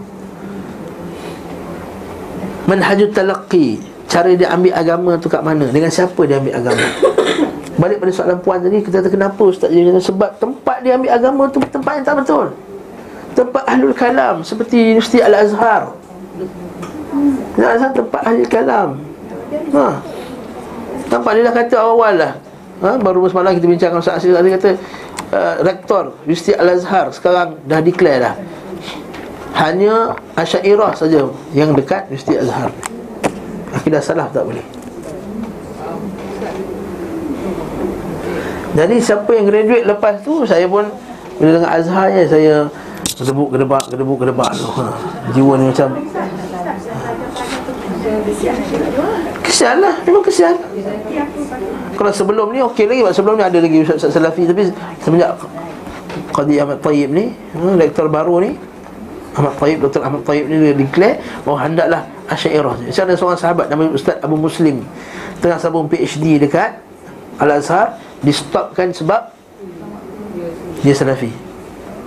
Manhajul talaqi Cara dia ambil agama tu kat mana? Dengan siapa dia ambil agama? Balik pada soalan puan tadi Kita kata kenapa Ustaz dia kata? Sebab tempat dia ambil agama tu Tempat yang tak betul. Tempat Ahlul Kalam Seperti Universiti Al-Azhar. Al-Azhar tempat Ahlul Kalam? Ha. Nampak dia dah kata awal-awal lah. Ha? Baru semalam kita bincang dengan Ustaz Asir Dia kata uh, Rektor Universiti Al-Azhar Sekarang dah declare dah Hanya Asyairah saja Yang dekat Universiti Al-Azhar Akidah salah tak boleh. Jadi siapa yang graduate lepas tu Saya pun Bila dengan Azhar ya Saya Gedebuk, gedebak, gedebuk, gedebak tu. Ha. Jiwa ni macam Kesian lah Memang kesian. Kalau sebelum ni okey lagi. Sebelum ni ada lagi Ustaz Salafi Tapi semenjak Qadi Ahmad Tayyib ni hmm, Rektor baru ni Ahmad Tayyib, Dr. Ahmad Tayyib ni dia declare Bahawa hendaklah Asyairah Saya ada seorang sahabat Nama Ustaz Abu Muslim Tengah sabung PhD dekat Al-Azhar Distopkan sebab Dia Salafi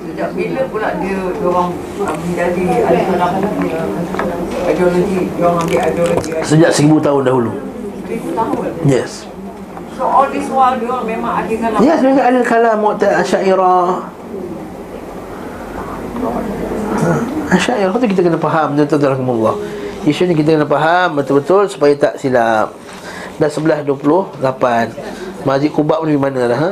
Sejak bila pula dia orang menjadi punya ideologi, dia orang ambil ideologi Sejak seribu tahun dahulu seribu tahun. Yes So all this while dia orang memang ada kalam. Yes, mereka ada kalam Mu'tad Asyairah Asyairah tu kita kena faham Tuan-tuan rahimahullah Isu ni kita kena faham betul-betul Supaya tak silap. Dah 11.28 Masjid Kubak pun di mana dah ha?